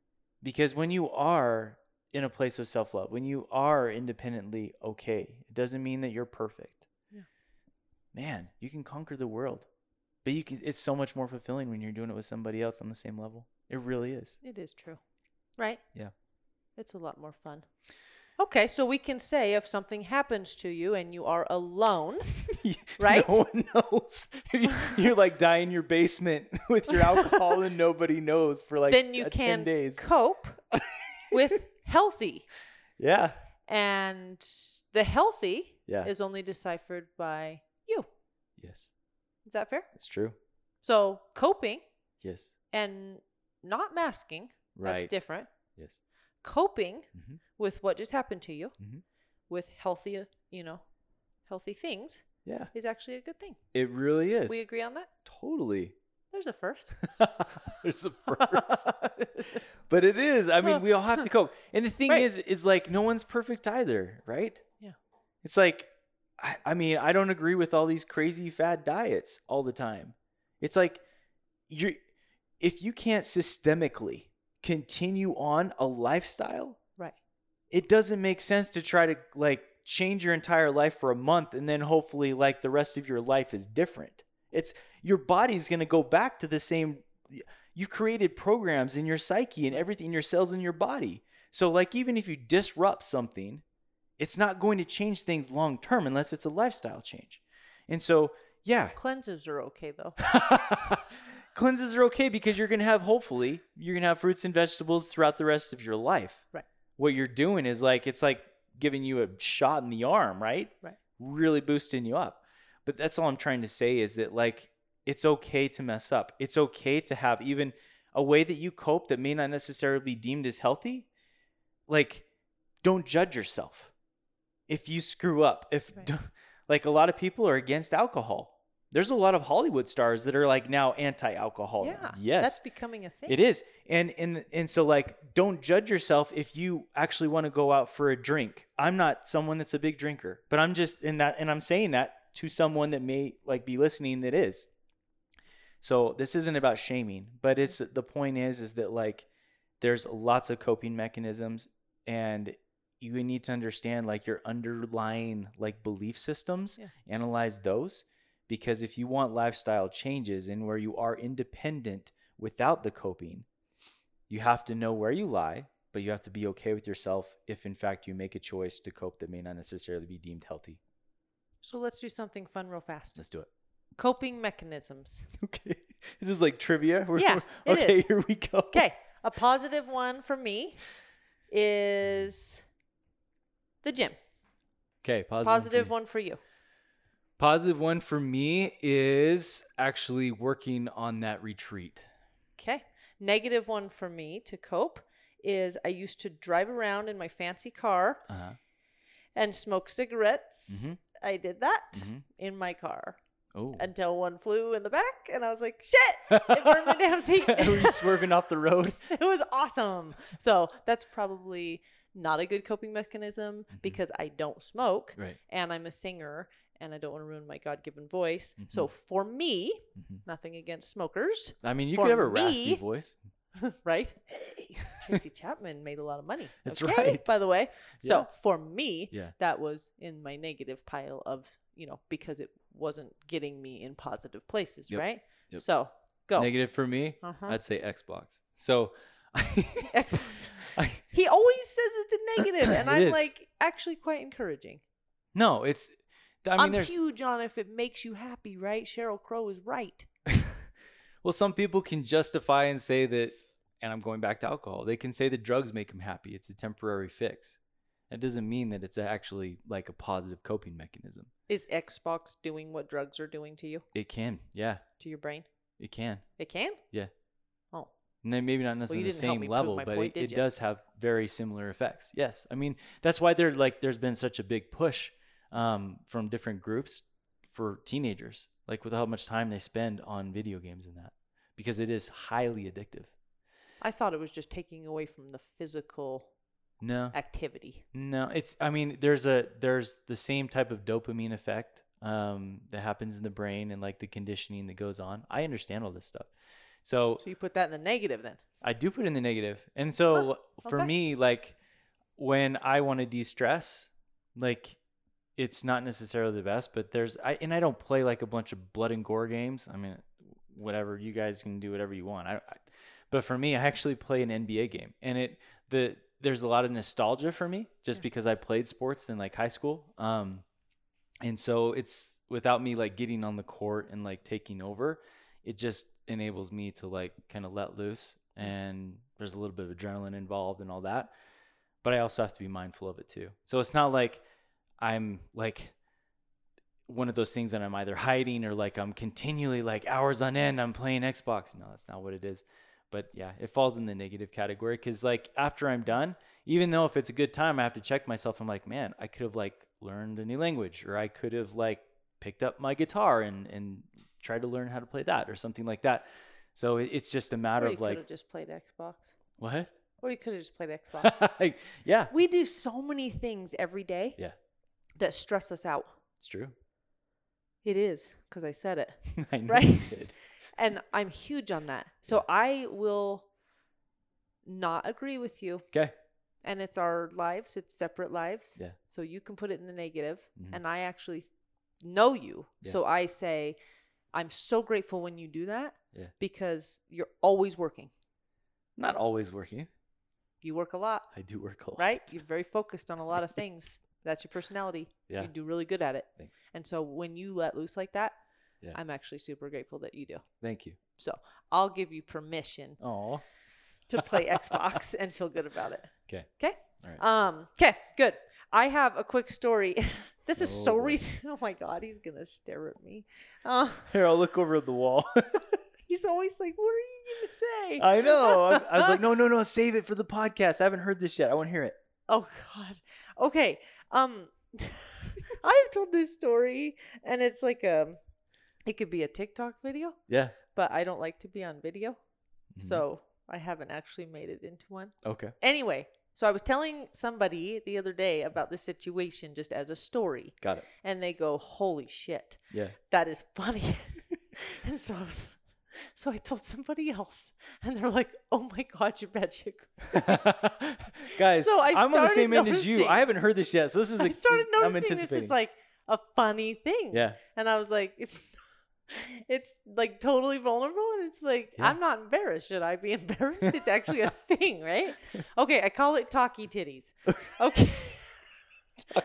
Because when you are in a place of self-love when you are independently okay it doesn't mean that you're perfect Yeah. man you can conquer the world but you can it's so much more fulfilling when you're doing it with somebody else on the same level it really is it is true. Right? Yeah. It's a lot more fun. Okay, so we can say if something happens to you and you are alone, Right? no one knows you're like dying in your basement with your alcohol and nobody knows for like then you can 10 days cope with healthy. yeah And the healthy Yeah. is only deciphered by you. yes Is that fair? it's true So coping yes and not masking, Right. that's different. yes Coping Mhm. with what just happened to you Mhm. with healthy, you know, healthy things yeah is actually a good thing. it really is We agree on that? totally There's a first. there's a first but it is i mean we all have to cope and the thing Right. is is like no one's perfect either right Yeah. it's like I, I mean i don't agree with all these crazy fad diets all the time it's like you're if you can't systemically continue on a lifestyle right. it doesn't make sense to try to like change your entire life for a month and then hopefully like the rest of your life is different. It's your body's going to go back to the same you created programs in your psyche and everything in your cells in your body. So like even if you disrupt something, it's not going to change things long term unless it's a lifestyle change. And so, yeah, Cleanses are okay though. cleanses are okay because you're going to have hopefully you're going to have fruits and vegetables throughout the rest of your life Right. what you're doing is like it's like giving you a shot in the arm right Right. really boosting you up but that's all i'm trying to say is that like it's okay to mess up it's okay to have even a way that you cope that may not necessarily be deemed as healthy like don't judge yourself if you screw up if Right. like a lot of people are against alcohol there's a lot of Hollywood stars that are like now anti-alcohol. Yeah. Yes. That's becoming a thing. It is. And and and so like don't judge yourself if you actually want to go out for a drink. I'm not someone that's a big drinker, but I'm just in that and I'm saying that to someone that may like be listening that is. So this isn't about shaming, but it's the point is is that like there's lots of coping mechanisms and you need to understand like your underlying like belief systems, Yeah. analyze those because if you want lifestyle changes and where you are independent without the coping, you have to know where you lie, but you have to be okay with yourself if in fact you make a choice to cope that may not necessarily be deemed healthy. So let's do something fun real fast. Let's do it. Coping mechanisms. Okay. This is like trivia. We're- Yeah, it okay, is. here we go. Okay, a positive one for me is the gym. Okay, positive. Positive for one for you. Positive one for me is actually working on that retreat. Okay. Negative one for me to cope is I used to drive around in my fancy car Uh-huh. and smoke cigarettes. Mhm. I did that Mhm. in my car Oh. until one flew in the back, and I was like, "Shit! It burned my damn seat." Were you swerving off the road? it was awesome. So that's probably not a good coping mechanism Mm-hmm. because I don't smoke Right. and I'm a singer and I don't want to ruin my God given voice. Mm-hmm. So for me, Mhm. nothing against smokers, I mean, you could have a raspy me- voice. right? Hey, Tracy Chapman made a lot of money. That's okay, right. By the way. So Yeah. for me, Yeah. that was in my negative pile of, you know, because it wasn't getting me in positive places, Yep. right? Yep. So go. Negative for me, Uh-huh. I'd say Xbox. So, Xbox. I, He always says it's a negative, and I'm is. like actually quite encouraging. no, it's. I mean, there's huge on if it makes you happy, right? Sheryl Crow is right. well, some people can justify and say that, and I'm going back to alcohol. They can say the drugs make them happy. It's a temporary fix. That doesn't mean that it's actually like a positive coping mechanism. Is Xbox doing what drugs are doing to you, It can, yeah, to your brain? it can, It can. yeah. Oh, And then maybe not necessarily the same level, but point, it, it does have very similar effects. Yes, I mean that's why there like there's been such a big push um, from different groups for teenagers, like with how much time they spend on video games and that, because it is highly addictive. I thought it was just taking away from the physical No, activity. no, it's I mean there's a there's the same type of dopamine effect um, that happens in the brain and like the conditioning that goes on. I understand all this stuff, so So you put that in the negative then. I do put in the negative. And so for okay. me, like when I want to de-stress, like it's not necessarily the best, but there's I and I don't play like a bunch of blood and gore games. I mean, whatever you guys can do whatever you want. I, I but for me, I actually play an NBA game, and it the there's a lot of nostalgia for me just because I played sports in like high school. Um, and so it's without me like getting on the court and like taking over, it just enables me to like kind of let loose and there's a little bit of adrenaline involved and all that. But I also have to be mindful of it too. So it's not like I'm like one of those things that I'm either hiding or like I'm continually like hours on end I'm playing Xbox. No, that's not what it is. But yeah, it falls in the negative category cuz like after I'm done, even though if it's a good time, I have to check myself. I'm like, man, I could have like learned a new language or I could have like picked up my guitar and and tried to learn how to play that or something like that. So it's just a matter Or you of like just played Xbox. what? Or you could have just played Xbox. Like, yeah. we do so many things every day Yeah, that stress us out. it's true. It is because I said it. I know Right? And I'm huge on that. So I will not agree with you. Okay. And it's our lives, it's separate lives. Yeah. So you can put it in the negative, Mhm. And I actually know you. Yeah. So I say, I'm so grateful when you do that Yeah. because you're always working. Not always working. You work a lot, I do work a lot. right? You're very focused on a lot of things. That's your personality. Yeah. You do really good at it. Thanks. And so when you let loose like that, Yeah. I'm actually super grateful that you do. Thank you. So I'll give you permission Oh. to play Xbox and feel good about it. Okay. Okay. All right. Um. Okay. Good. I have a quick story. this is Oh, so recent. Oh my God, he's gonna stare at me. Uh, Here, I'll look over at the wall. he's always like, "What are you gonna say?" I know. I, I was like, no, no, no, save it for the podcast. I haven't heard this yet. I want to hear it. Oh God. Okay. Um, I've told this story, and it's like a It could be a TikTok video, Yeah. but I don't like to be on video. Mhm. So I haven't actually made it into one. Okay. Anyway, so I was telling somebody the other day about this situation just as a story, Got it. and they go, "Holy shit, Yeah. that is funny." and so I was, so I told somebody else, and they're like, "Oh my god, you bet you." Guys, So I I'm on the started same end as you. noticing- I haven't heard this yet, so this is. I started I'm noticing this anticipating. is like a funny thing. Yeah. And I was like, it's it's like totally vulnerable and it's like Yeah. I'm not embarrassed. Should I be embarrassed? It's actually a thing, right? Okay, I call it Taki titties. Okay.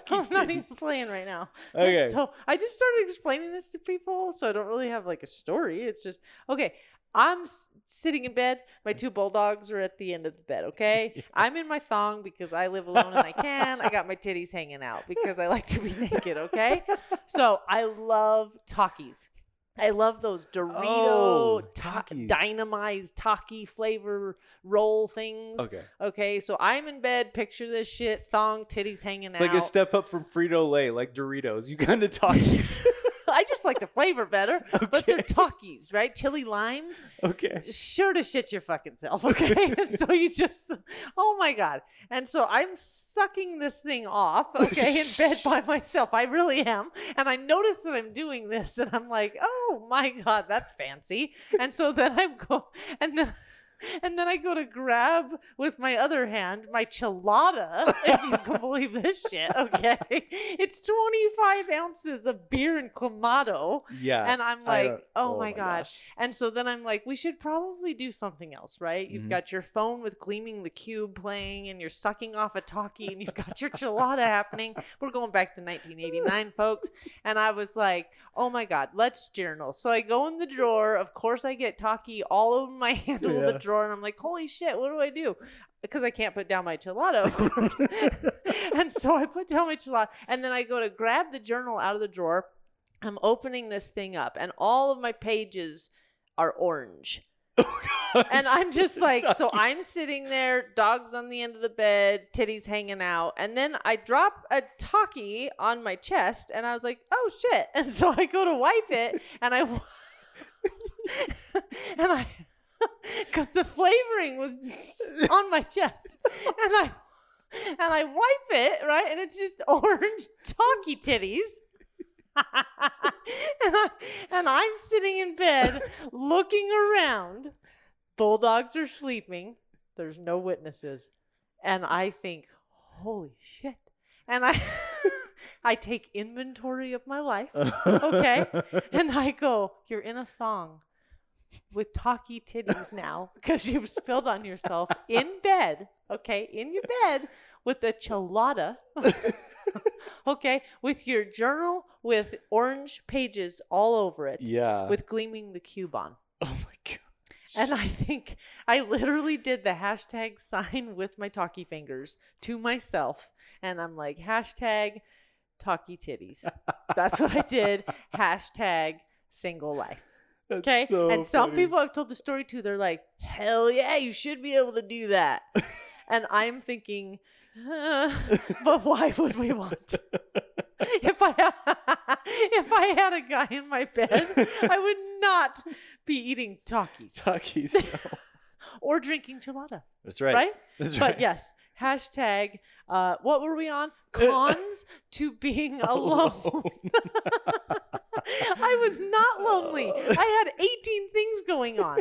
I'm not even playing right now. And Okay. So I just started explaining this to people, so I don't really have like a story. It's just okay. I'm s- sitting in bed. My two bulldogs are at the end of the bed. Okay, I'm in my thong because I live alone and I can. I got my titties hanging out because I like to be naked. Okay, so I love Takis. I love those Dorito Oh, ta- dynamized Taki flavor roll things. Okay. Okay, so I'm in bed. Picture this shit: thong, titties hanging It's out. like a step up from Frito Lay, like Doritos. You kind of Takis. I just like the flavor better, but they're Okay. Takis, right? Chili lime, okay. sure to shit your fucking self, okay? and so you just, oh my god! And so I'm sucking this thing off, okay, in bed by myself. I really am, and I notice that I'm doing this, and I'm like, oh my god, that's fancy. And so then I'm go, and then. And then I go to grab with my other hand my chilada, if you can believe this shit, okay? It's 25 ounces of beer and clamato. Yeah. And I'm like, don't- oh, my, God. gosh. And so then I'm like, we should probably do something else, right? You've Mhm. got your phone with Gleaming the Cube playing, and you're sucking off a Taki, and you've got your chilada happening. We're going back to 1989, folks. And I was like, oh my God, let's journal. So I go in the drawer. Of course, I get Taki all over my handle of the drawer, and I'm like, holy shit, what do I do? Because I can't put down my chilada, of course. and so I put down my chilada, and then I go to grab the journal out of the drawer. I'm opening this thing up, and all of my pages are orange. Oh, and I'm just like, so I'm sitting there, dogs on the end of the bed, titties hanging out. And then I drop a Taki on my chest, and I was like, oh shit. And so I go to wipe it, and I, and I, because the flavoring was on my chest. And I, and I wipe it, right? And it's just orange Taki titties. and I and I'm sitting in bed looking around. Bulldogs are sleeping. There's no witnesses. And I think, holy shit. And I I take inventory of my life. Okay. And I go, You're in a thong with Taki titties now because you've spilled on yourself in bed. Okay. In your bed with a chilada. Okay. With your journal with orange pages all over it. yeah. With gleaming the cube on. oh my god. And I think I literally did the hashtag sign with my Taki fingers to myself. And I'm like, hashtag Taki titties. That's what I did. Hashtag single life. That's Okay. so and some funny. people I've told the story to, they're like, hell yeah, you should be able to do that. and I'm thinking, uh, but why would we want if I had, if I had a guy in my bed, I would not be eating Takis Takis. or drinking chilada, That's right. right? That's right. But yes, hashtag. Uh, what were we on? Cons to being alone. I was not lonely. I had 18 things going on.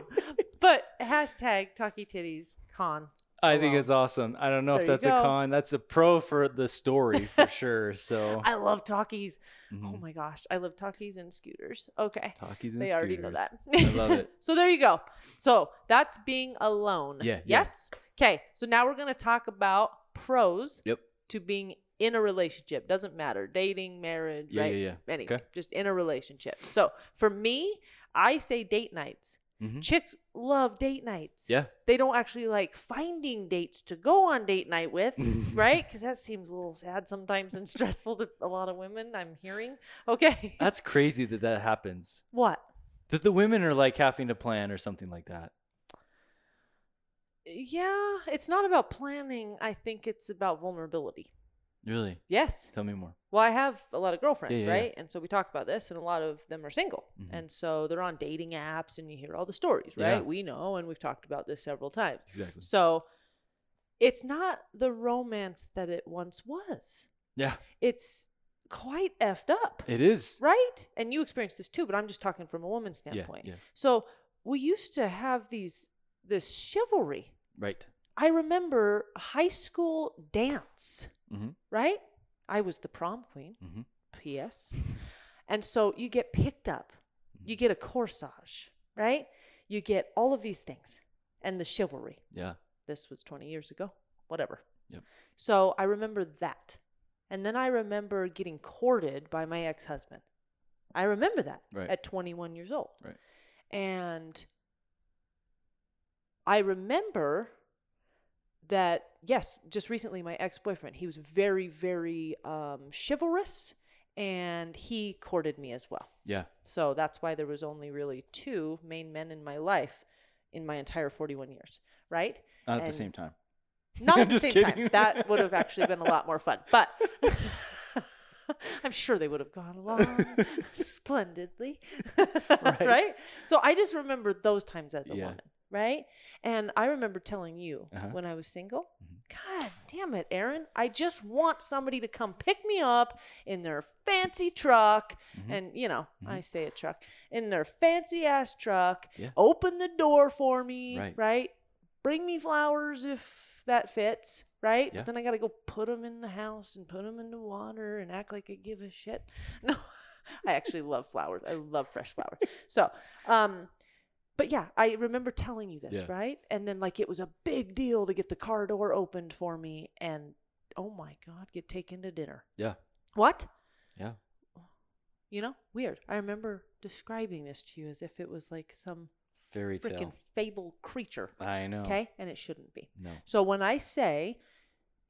But hashtag Taki titties con. I think it's awesome. I don't know There if that's a con. That's a pro for the story for sure. So I love Takis. Oh mhm. my gosh, I love Takis and scooters. Okay. Takis and They already know scooters. that. I love it. so there you go. So that's being alone. Yeah, yeah. Yes. Okay. So now we're gonna talk about pros Yep. to being in a relationship. Doesn't matter, dating, marriage, Yeah, right? yeah, yeah. Anything. Okay. Just in a relationship. So for me, I say date nights. Mhm. Chicks love date nights. Yeah. They don't actually like finding dates to go on date night with, right? Because that seems a little sad sometimes and stressful to a lot of women. I'm hearing. Okay. That's crazy that that happens. what? That the women are like having to plan or something like that. Yeah, it's not about planning. I think it's about vulnerability. Really? Yes. Tell me more. Well, I have a lot of girlfriends, Yeah, yeah, yeah. right? And so we talk about this, and a lot of them are single. Mhm. And so they're on dating apps, and you hear all the stories, right? Yeah. We know, and we've talked about this several times. Exactly. So it's not the romance that it once was. Yeah, It's quite effed up, it is. right? And you experienced this too, but I'm just talking from a woman's Yeah, standpoint. yeah. So we used to have these this chivalry. Right. I remember high school dance, Mhm. right? I was the prom queen. mm-hmm. P.S. And so you get picked up, you get a corsage, right? You get all of these things and the chivalry. Yeah. This was 20 years ago, whatever. Yep. So I remember that. And then I remember getting courted by my ex husband. I remember that Right. at 21 years old. Right. And I remember that, yes, just recently, my ex boyfriend, he was very, very um, chivalrous and he courted me as well. Yeah. So that's why there was only really two main men in my life in my entire 41 years, right? Not at And- the same time. Not at the same kidding. time. That would have actually been a lot more fun. But I'm sure they would have gone along splendidly. right. Right. So I just remember those times as a Yeah. woman. Right. And I remember telling you Uh-huh. when I was single, Mhm. God damn it, Aaron. I just want somebody to come pick me up in their fancy truck. Mhm. And, you know, Mhm. I say a truck, in their fancy ass truck, Yeah. open the door for me. Right. right? Bring me flowers if that fits, right? Yeah. But then I got to go put them in the house and put them in the water and act like I give a shit. No, I actually love flowers. I love fresh flowers. So, um, but yeah, I remember telling you this, Yeah. right? And then like it was a big deal to get the car door opened for me, and oh my god, get taken to dinner. Yeah. What? Yeah. You know, weird. I remember describing this to you as if it was like some Fairy freaking tale. fable creature. I know. Okay, and it shouldn't be. No. So when I say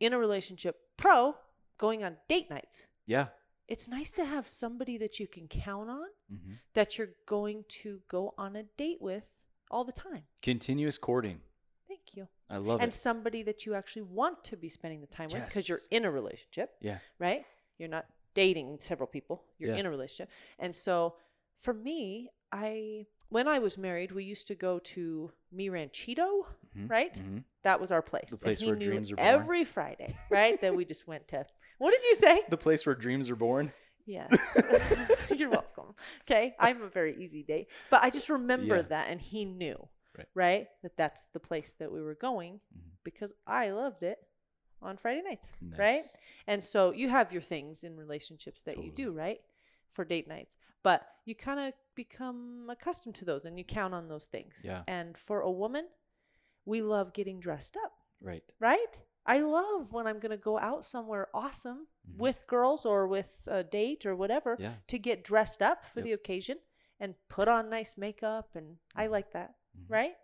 in a relationship pro, going on date nights, Yeah. It's nice to have somebody that you can count on hmm that you're going to go on a date with all the time. Continuous courting. Thank you. I love and it. somebody that you actually want to be spending the time with because you're in a relationship, Yeah. right? You're not dating several people, you're Yeah. in a relationship. And so for me, I when I was married, we used to go to Mi Ranchito, Mhm. right? Mhm. That was our place. The And place he where knew dreams are born. Every Friday, right? that we just went to. What did you say? The place where dreams are born. Yes. You're welcome. Okay. I'm a very easy date. But I just remember Yeah. that and he knew, Right. right? That that's the place that we were going Mhm. because I loved it on Friday nights, right? And so you have your things in relationships that you do, right? For date nights. But you kind of become accustomed to those and you count on those things. Yeah. And for a woman, we love getting dressed up Right. right? I love when I'm going to go out somewhere awesome Mhm. with girls or with a date or whatever Yeah. to get dressed up for Yep. the occasion and put on nice makeup and I Mhm. like that, Mhm. right?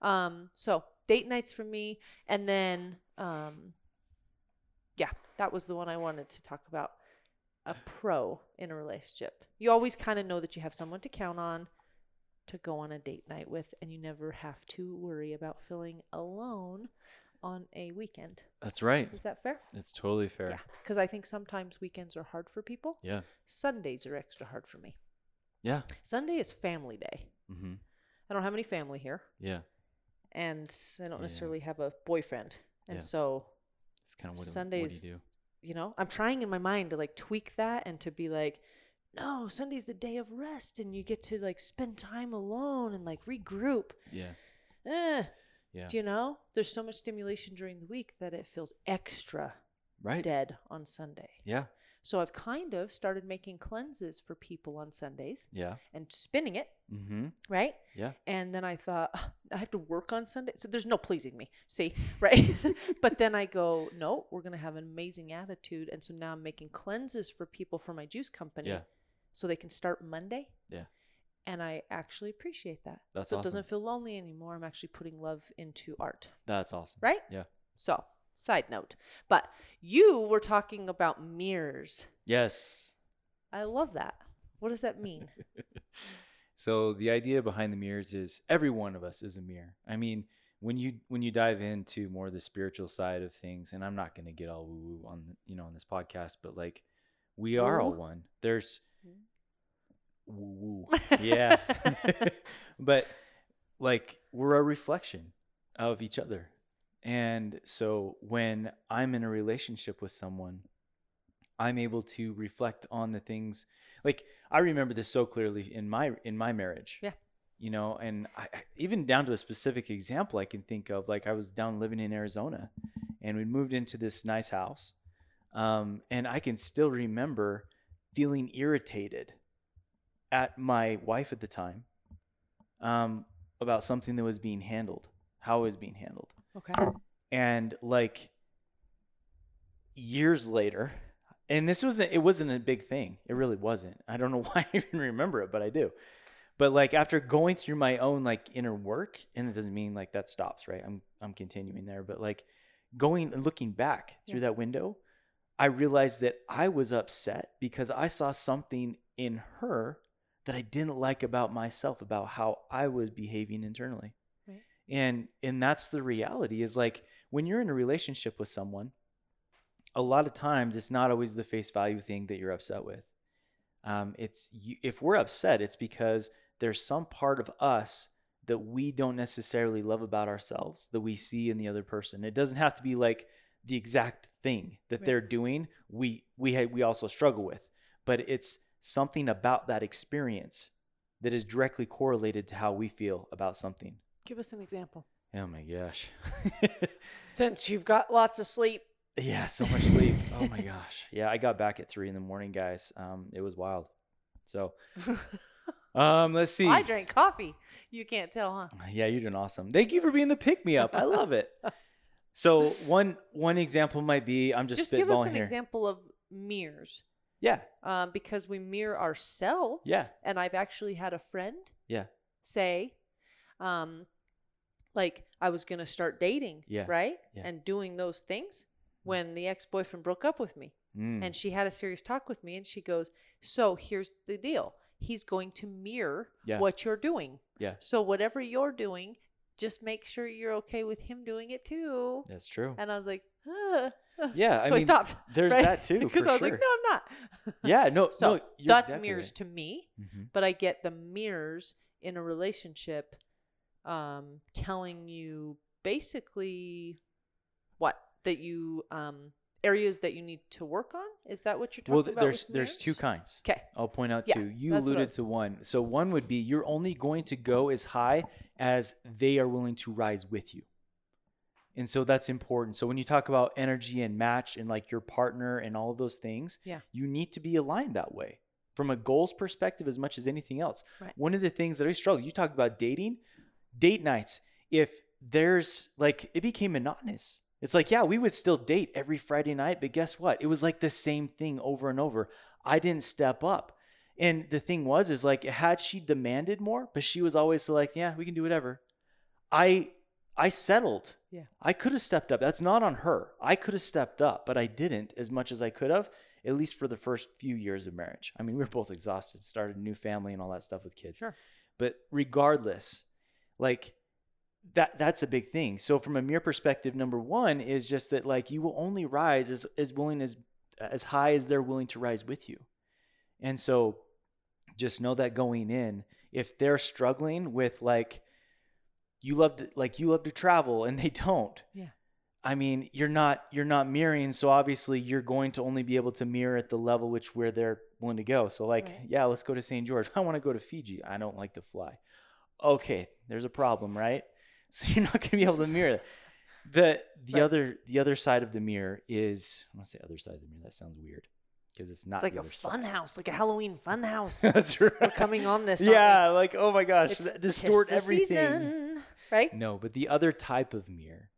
Um so date nights for me and then um yeah, that was the one I wanted to talk about. A pro in a relationship. You always kind of know that you have someone to count on to go on a date night with and you never have to worry about feeling alone on a weekend. That's right. Is that fair? It's totally fair. Yeah. Because I think sometimes weekends are hard for people. Yeah. Sundays are extra hard for me. Yeah. Sunday is family day. Mm-hmm. I don't have any family here, Yeah. and I don't Yeah. necessarily have a boyfriend. And Yeah. so It's kind of what, Sundays, what do you do? you know, I'm trying in my mind to like tweak that and to be like, no, Sunday's the day of rest, and you get to like spend time alone and like regroup. Yeah. Eh, Yeah. do you know? There's so much stimulation during the week that it feels extra right. dead on Sunday. Yeah. So I've kind of started making cleanses for people on Sundays Yeah. and spinning it, Mm-hmm. right? Yeah. And then I thought, "Ugh, I have to work on Sunday. So there's no pleasing me. See, right? but then I go, no, we're going to have an amazing attitude. And so now I'm making cleanses for people for my juice company Yeah. so they can start Monday. Yeah. And I actually appreciate that. That's so it doesn't feel lonely anymore. I'm actually putting love into art, That's awesome. right? Yeah. So, side note. But you were talking about mirrors. Yes. I love that. What does that mean? So the idea behind the mirrors is every one of us is a mirror. I mean, when you when you dive into more the spiritual side of things, and I'm not going to get all woo woo on you know on this podcast, but like we are all one. There's mm. Woo woo, yeah, but like we're a reflection of each other, and so when I'm in a relationship with someone, I'm able to reflect on the things. Like I remember this so clearly in my in my marriage. Yeah. You know, and I, even down to a specific example I can think of. Like I was down living in Arizona, and we moved into this nice house, um, and I can still remember feeling irritated at my wife at the time um, about something that was being handled, how it was being handled. Okay. and like years later and this wasn't it wasn't a big thing. It really wasn't. I don't know why i even remember it but i do. But like after going through my own like inner work and it doesn't mean like that stops right? I'm i'm continuing there but like going and looking back through Yeah. that window i realized that i was upset because i saw something in her that i didn't like about myself about how i was behaving internally Right. and and that's the reality is like when you're in a relationship with someone a lot of times it's not always the face value thing that you're upset with um, it's you, if we're upset it's because there's some part of us that we don't necessarily love about ourselves that we see in the other person it doesn't have to be like the exact thing that Right. they're doing we we ha- we also struggle with but it's something about that experience that is directly correlated to how we feel about something Give us an example. oh my gosh Since you've got lots of sleep. Yeah, so much sleep. oh my gosh. Yeah, I got back at three in the morning, guys. Um, it was wild. So, um, let's see. I drank coffee. You can't tell, huh? Yeah, you're doing awesome. Thank you for being the pick me up. I love it. So one one example might be I'm just, Just give us an here. example of mirrors. Yeah, Um, because we mirror ourselves. Yeah. And I've actually had a friend yeah, say, um, like I was gonna start dating, Yeah. right, Yeah. and doing those things when the ex boyfriend broke up with me, Mm. and she had a serious talk with me, and she goes, "So here's the deal: he's going to mirror Yeah. what you're doing. yeah. So whatever you're doing, just make sure you're okay with him doing it too." That's true. And I was like, uh. Yeah, I so I, mean, stopped. there's right? that too, Because I was sure. like, no, I'm not. Yeah, no, So no, that's exactly mirrors right. to me, Mhm. but I get the mirrors in a relationship um, telling you basically what that you um, areas that you need to work on. Is that what you're talking about? Well, about? there's there's two kinds. Okay. I'll point out Yeah, two. You I alluded was- to one. So one would be you're only going to go as high as they are willing to rise with you. And so that's important. So when you talk about energy and match and like your partner and all of those things, Yeah. you need to be aligned that way from a goals perspective as much as anything else. Right. One of the things that I struggle, you talk about dating, date nights. If there's like it became monotonous. It's like, yeah, we would still date every Friday night, but guess what? It was like the same thing over and over. I didn't step up. And the thing was, is like, had she demanded more, but she was always like, yeah, we can do whatever. I, I settled. Yeah. I could have stepped up. That's not on her. I could have stepped up, but I didn't as much as I could have, at least for the first few years of marriage. I mean, we were both exhausted, started a new family and all that stuff with kids. Sure. But regardless, like that that's a big thing. So from a mere perspective, number one is just that like you will only rise as as willing as as high as they're willing to rise with you. And so just know that going in, if they're struggling with like you love to like you love to travel and they don't. Yeah. I mean, you're not you're not mirroring, so obviously you're going to only be able to mirror at the level which where they're willing to go. So like, Right. yeah, let's go to St. George. I want to go to Fiji. I don't like to fly. Okay, there's a problem, right? So you're not going to be able to mirror. that. The the Right. other the other side of the mirror is I want to say other side of the mirror. That sounds weird because it's not like a fun side. house, like a Halloween fun house. That's right. We're coming on this. Yeah, like oh my gosh, It's that distort everything. season, right? No, but the other type of mirror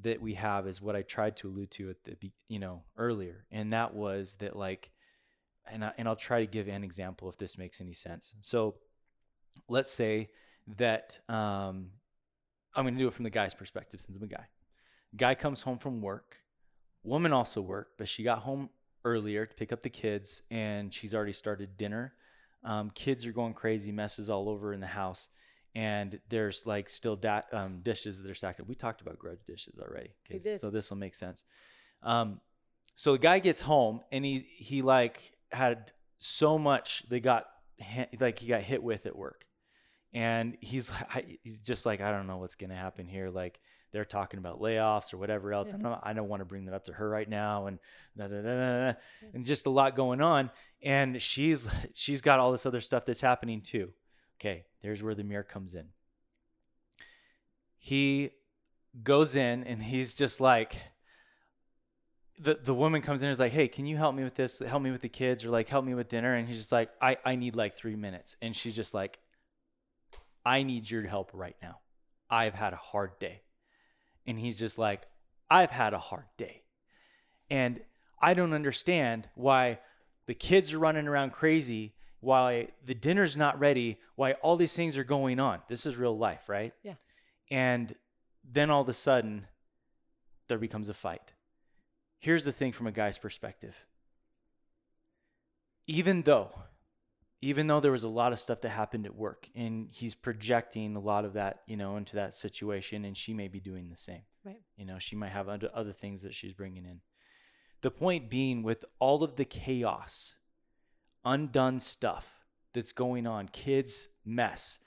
that we have is what I tried to allude to at the you know earlier, and that was that like, and I, and I'll try to give an example if this makes any sense. So, let's say that um, I'm going to do it from the guy's perspective since I'm a guy. Guy comes home from work. Woman also worked, but she got home earlier to pick up the kids, and she's already started dinner. Um, kids are going crazy, messes all over in the house, and there's like still da- um, dishes that are stacked up. We talked about grudge dishes already. Did. So this will make sense. Um, so the guy gets home and he he like had so much they got like he got hit with at work, and he's he's just like I don't know what's gonna happen here. Like they're talking about layoffs or whatever else. I don't I don't want to bring that up to her right now, and da, da, da, da, and just a lot going on. And she's she's got all this other stuff that's happening too. Okay, there's where the mirror comes in. He goes in and he's just like the the woman comes in and is like, "Hey, can you help me with this? Help me with the kids or like help me with dinner?" And he's just like, "I I need like 3 minutes." And she's just like, "I need your help right now. I've had a hard day." And he's just like, "I've had a hard day." And I don't understand why the kids are running around crazy, why the dinner's not ready, why all these things are going on. This is real life, right? Yeah. And then all of a sudden, there becomes a fight. Here's the thing from a guy's perspective. Even though, even though there was a lot of stuff that happened at work, and he's projecting a lot of that, you know, into that situation, and she may be doing the same. Right. You know, she might have other other things that she's bringing in. The point being, with all of the chaos, undone stuff that's going on, kids' mess,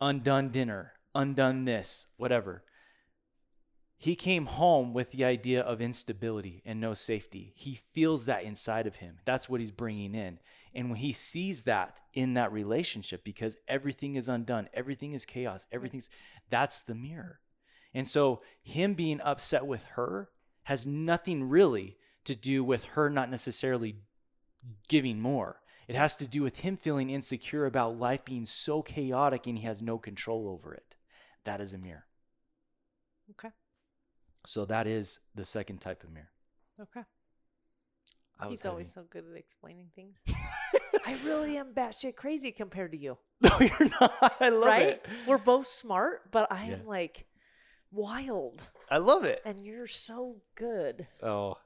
undone dinner, undone this, whatever. He came home with the idea of instability and no safety. He feels that inside of him. That's what he's bringing in. And when he sees that in that relationship, because everything is undone, everything is chaos, everything's that's the mirror. And so, him being upset with her has nothing really to do with her not necessarily giving more. It has to do with him feeling insecure about life being so chaotic and he has no control over it. That is a mirror. Okay. So that is the second type of mirror. Okay. I was He's always so good at explaining things. I really am batshit crazy compared to you. No, you're not. I love right? it. We're both smart, but I Yeah. am like wild, I love it. and you're so good. Oh,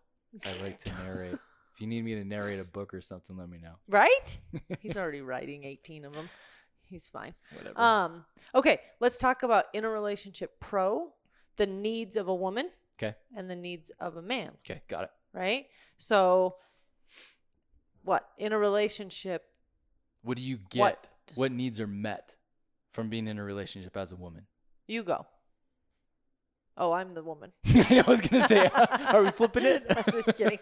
I like to narrate. If you need me to narrate a book or something, let me know. Right? He's already writing 18 of them. He's fine. Whatever. Um, okay, let's talk about in a relationship pro, the needs of a woman okay. and the needs of a man, Okay. Got it. right? So what? In a relationship, What do you get? What- what needs are met from being in a relationship as a woman? you go. Oh, I'm the woman. I was gonna say, are we flipping it? I'm just kidding.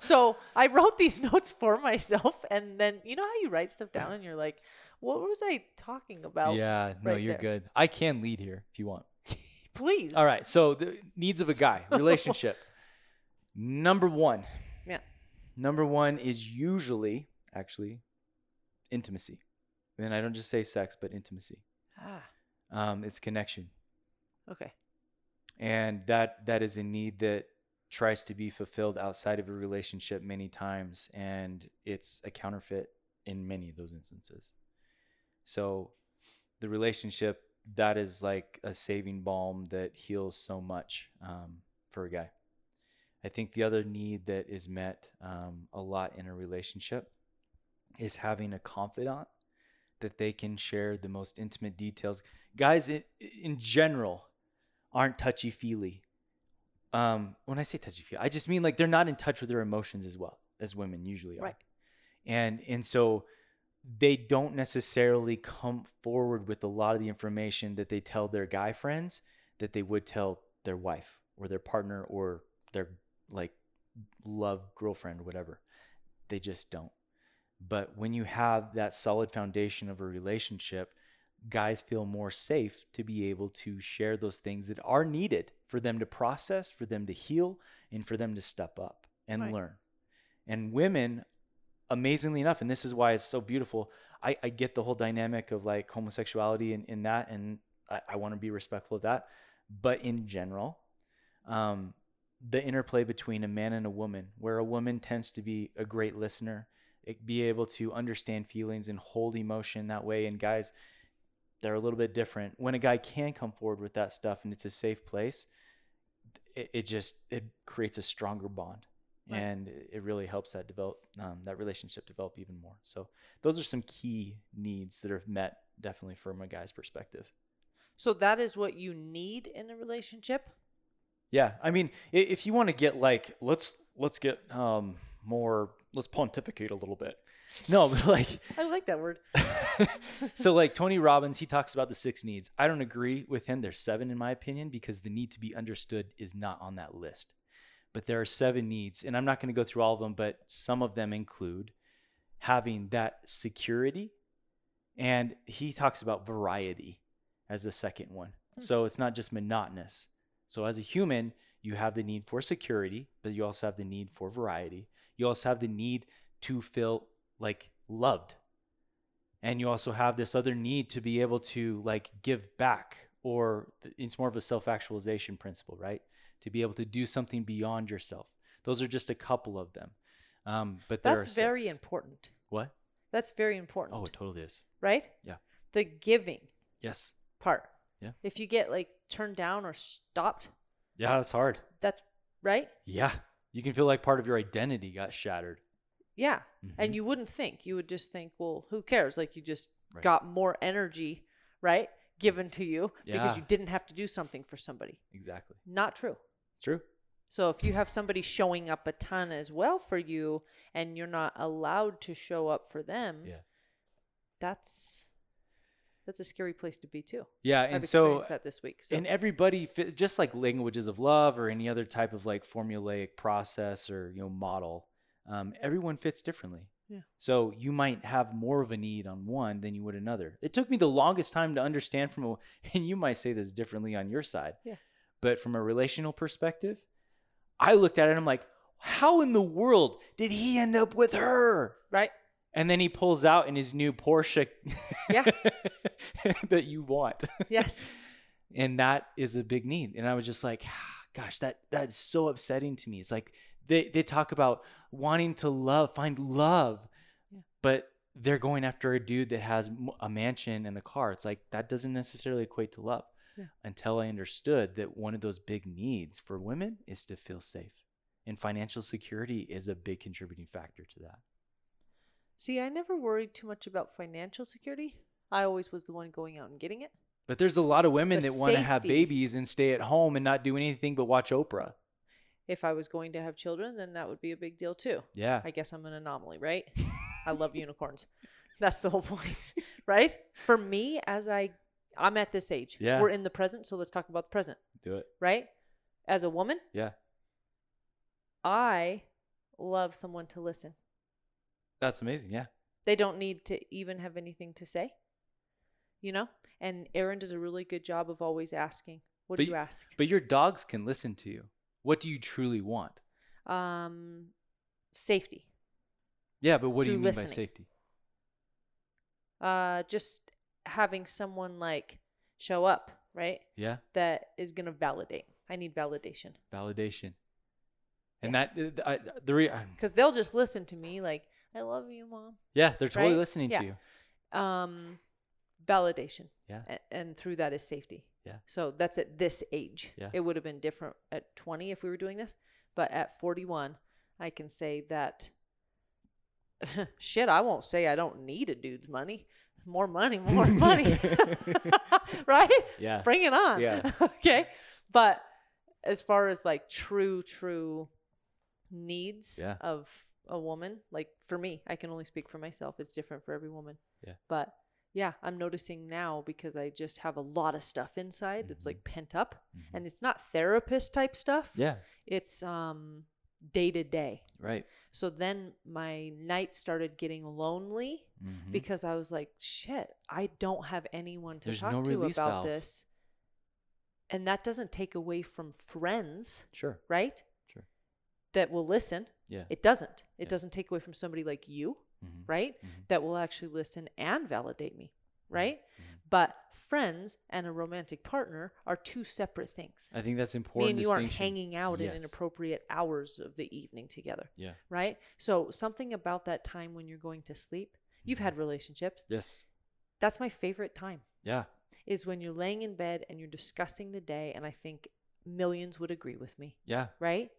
so I wrote these notes for myself, and then you know how you write stuff down, and you're like, "What was I talking about?" yeah, no, right you're there. good. I can lead here if you want. Please. All right. So the needs of a guy, relationship. Number one. Yeah. Number one is usually actually intimacy. And I don't just say sex, but intimacy. Ah. Um, it's connection. Okay. And that that is a need that tries to be fulfilled outside of a relationship many times and it's a counterfeit in many of those instances. So the relationship that is like a saving balm that heals so much um, for a guy. I think the other need that is met um, a lot in a relationship is having a confidant that they can share the most intimate details. Guys in, in general aren't touchy feely. Um, when I say touchy feely, I just mean like they're not in touch with their emotions as well as women usually are. Right. And and so they don't necessarily come forward with a lot of the information that they tell their guy friends that they would tell their wife or their partner or their like love girlfriend whatever. They just don't. But when you have that solid foundation of a relationship, guys feel more safe to be able to share those things that are needed for them to process, for them to heal, and for them to step up and Right. learn. And women, amazingly enough, and this is why it's so beautiful, I, I get the whole dynamic of like homosexuality in, in that, and I, I want to be respectful of that. But in general, um, the interplay between a man and a woman, where a woman tends to be a great listener, be able to understand feelings and hold emotion that way, and guys, they're a little bit different. When a guy can come forward with that stuff and it's a safe place, it, it just it creates a stronger bond, Right. and it it really helps that develop um, that relationship develop even more. So those are some key needs that are met definitely from a guy's perspective. So that is what you need in a relationship. Yeah, I mean, if you want to get like, let's let's get um more, let's pontificate a little bit. No, but like, I like that word. so like Tony Robbins, he talks about the six needs. I don't agree with him. There's seven in my opinion because the need to be understood is not on that list. But there are seven needs, and I'm not going to go through all of them, but some of them include having that security. And he talks about variety as the second one. Hmm. So it's not just monotonous. So as a human, you have the need for security, but you also have the need for variety. You also have the need to feel like loved and you also have this other need to be able to like give back or it's more of a self-actualization principle right to be able to do something beyond yourself those are just a couple of them um, but That's very six. important. what That's very important. oh it totally is right? Yeah. The giving yes part. Yeah. If you get like turned down or stopped, yeah that's hard that's right. yeah you can feel like part of your identity got shattered Yeah. Mhm. And you wouldn't think. You would just think, well, who cares? Like you just Right. got more energy, right? Given to you because you didn't have to do something for somebody. exactly Not true. true So if you have somebody showing up a ton as well for you and you're not allowed to show up for them, yeah that's that's a scary place to be too. yeah I've and so that this week. So and everybody just like languages of love or any other type of like formulaic process or you know model um, everyone fits differently Yeah. so you might have more of a need on one than you would another it took me the longest time to understand from a and you might say this differently on your side Yeah. but from a relational perspective i looked at it and i'm like how in the world did he end up with her right? and then he pulls out in his new porsche Yeah. that you want Yes. and that is a big need and i was just like "Ah, gosh that that is so upsetting to me it's like they they talk about wanting to love find love Yeah. but they're going after a dude that has a mansion and a car it's like that doesn't necessarily equate to love Yeah. until i understood that one of those big needs for women is to feel safe and financial security is a big contributing factor to that See, I never worried too much about financial security. I always was the one going out and getting it. but there's a lot of women The that want to have babies and stay at home and not do anything but watch oprah If I was going to have children, then that would be a big deal too. yeah I guess I'm an anomaly, right? I love unicorns. That's the whole point, right? For me, as I, I'm at this age. Yeah. We're in the present, so let's talk about the present, do it right? As a woman, yeah I love someone to listen. That's amazing. Yeah. They don't need to even have anything to say, you know? And Aaron does a really good job of always asking, What But do you y- ask? But your dogs can listen to you. What do you truly want? Um, safety. Yeah, but what do you mean by safety? Uh, just having someone like show up, right? Yeah, That is going to validate. I need validation validation. And that uh, I, the re- because they'll just listen to me like, I love you, mom. yeah, they're totally Right? listening Yeah. to you. Um, validation. Yeah. And, and through that is safety. Yeah. So that's at this age. Yeah. It would have been different at 20 if we were doing this, but at 41, I can say that shit, I won't say I don't need a dude's money. More money, more money. right? Yeah. Bring it on. Yeah. okay. But as far as like true, true needs Yeah. of a woman, like for me, I can only speak for myself. It's different for every woman. Yeah. But yeah, I'm noticing now because I just have a lot of stuff inside that's like pent up. Mhm. And it's not therapist type stuff. Yeah. It's um day to day. Right. So then my night started getting lonely Mhm. because I was like, shit, I don't have anyone to There's talk no to about valve. this. And that doesn't take away from friends, Sure. right? Sure. That will listen. Yeah. It doesn't. It Yeah. doesn't take away from somebody like you, Mhm. right? Mhm. That will actually listen and validate me, right? Mhm. But friends and a romantic partner are two separate things. I think that's important. Me and you aren't hanging out in Yes. inappropriate hours of the evening together, Yeah. right? So something about that time when you're going to sleep, you've Mm-hmm. had relationships. Yes. That's my favorite time. Yeah. is when you're laying in bed and you're discussing the day and i think millions would agree with me Yeah. right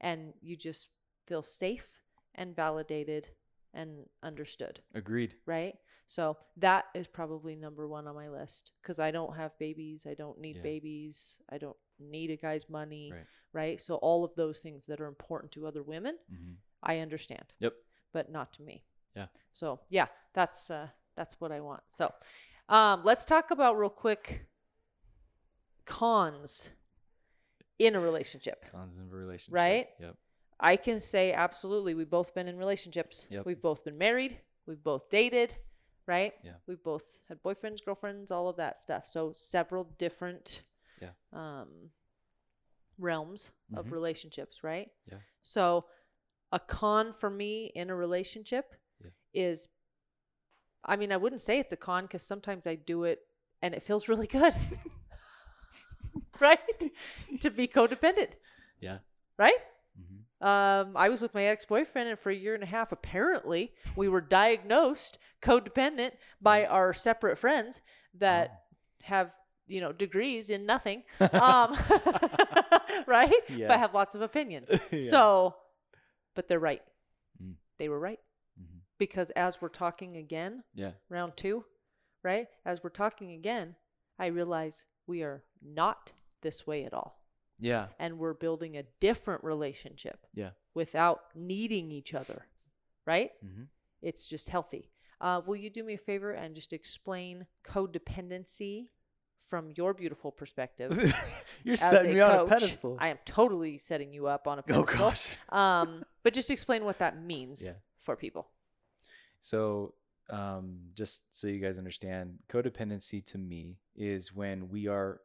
and you just feel safe and validated and understood, Agreed. right? So that is probably number one on my list because I don't have babies. I don't need Yeah. babies. I don't need a guy's money, Right. right? So all of those things that are important to other women, hmm I understand, Yep. but not to me. Yeah. So yeah, that's uh, that's what I want. So um, let's talk about real quick cons in a relationship. Cons of a relationship. Right? Yep. I can say absolutely. We've both been in relationships. Yep. We've both been married. We've both dated, right? Yeah. We've both had boyfriends, girlfriends, all of that stuff. So several different Yeah. um, realms of Mhm. relationships, right? Yeah. So a con for me in a relationship Yeah. is, I mean, I wouldn't say it's a con because sometimes I do it and it feels really good, right? to be codependent, Yeah. right? Um, I was with my ex boyfriend, and for a year and a half, apparently, we were diagnosed codependent by our separate friends that Oh. have, you know, degrees in nothing, um, right? Yeah. But have lots of opinions. Yeah. So, but they're right. Mm. They were right. Mhm. Because as we're talking again, Yeah. round two, right? As we're talking again, I realize we are not this way at all Yeah. and we're building a different relationship Yeah. without needing each other, right? hmm It's just healthy. Uh, will you do me a favor and just explain codependency from your beautiful perspective? You're setting me on a pedestal. I am totally setting you up on a oh gosh. Um, but just explain what that means Yeah. for people. So, um, just so you guys understand, codependency to me is when we are,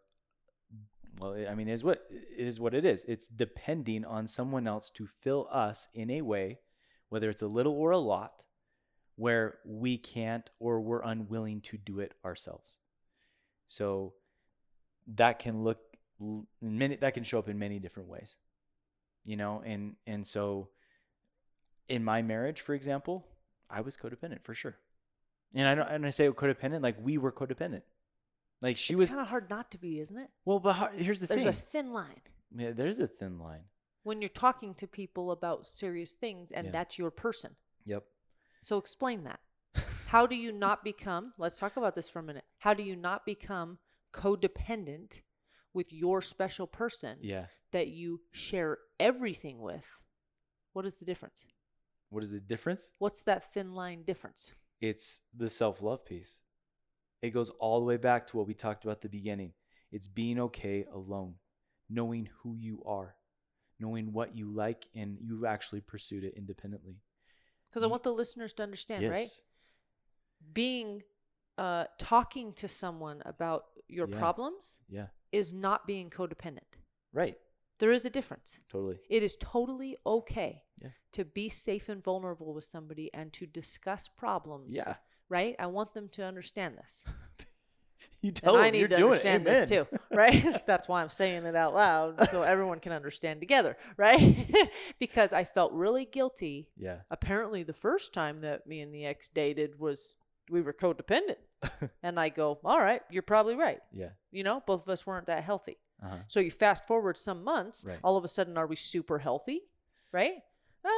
well, I mean, is what it is what it is. It's depending on someone else to fill us in a way, whether it's a little or a lot, where we can't or we're unwilling to do it ourselves. So, that can look many that can show up in many different ways, you know, and and so in my marriage, for example, I was codependent for sure. And I don't and I say codependent like we were codependent. Like she it's was kind of hard not to be, isn't it? well, but how, here's the There's thing. There's a thin line yeah, there's a thin line. when you're talking to people about serious things, and Yeah. that's your person. Yep. So explain that. How do you not become, let's talk about this for a minute. How do you not become codependent with your special person Yeah. that you share everything with? What is the difference? What is the difference? What's that thin line difference? It's the self-love piece. It goes all the way back to what we talked about at the beginning. It's being okay alone, knowing who you are, knowing what you like and you've actually pursued it independently. Because I want the listeners to understand, right? Being, uh, talking to someone about your Yeah. problems Yeah. is not being codependent. Right. There is a difference. Totally. It is totally okay Yeah. to be safe and vulnerable with somebody and to discuss problems. Yeah. Right? I want them to understand this. You tell And tell I them need you're to doing understand it. this too, right? That's why I'm saying it out loud so everyone can understand together, right? because I felt really guilty. Yeah. Apparently, the first time that me and the ex dated was we were codependent. and I go, all right, you're probably right. Yeah. You know, both of us weren't that healthy. Uh-huh. So you fast forward some months, Right. all of a sudden, are we super healthy? Right? Uh,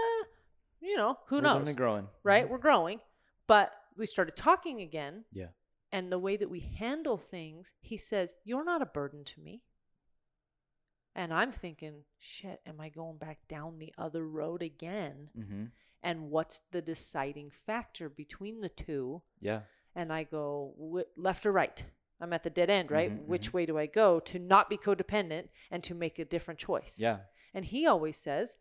you know, who We're knows? growing. Right? We're growing. But we started talking again. Yeah. And the way that we handle things, he says, You're not a burden to me. And I'm thinking, shit, am I going back down the other road again? Mm-hmm. And what's the deciding factor between the two? Yeah. and I go "Wh- left or right. I'm at the dead end, right? Mhm, Which mhm. way do I go to not be codependent and to make a different choice? Yeah. And he always says,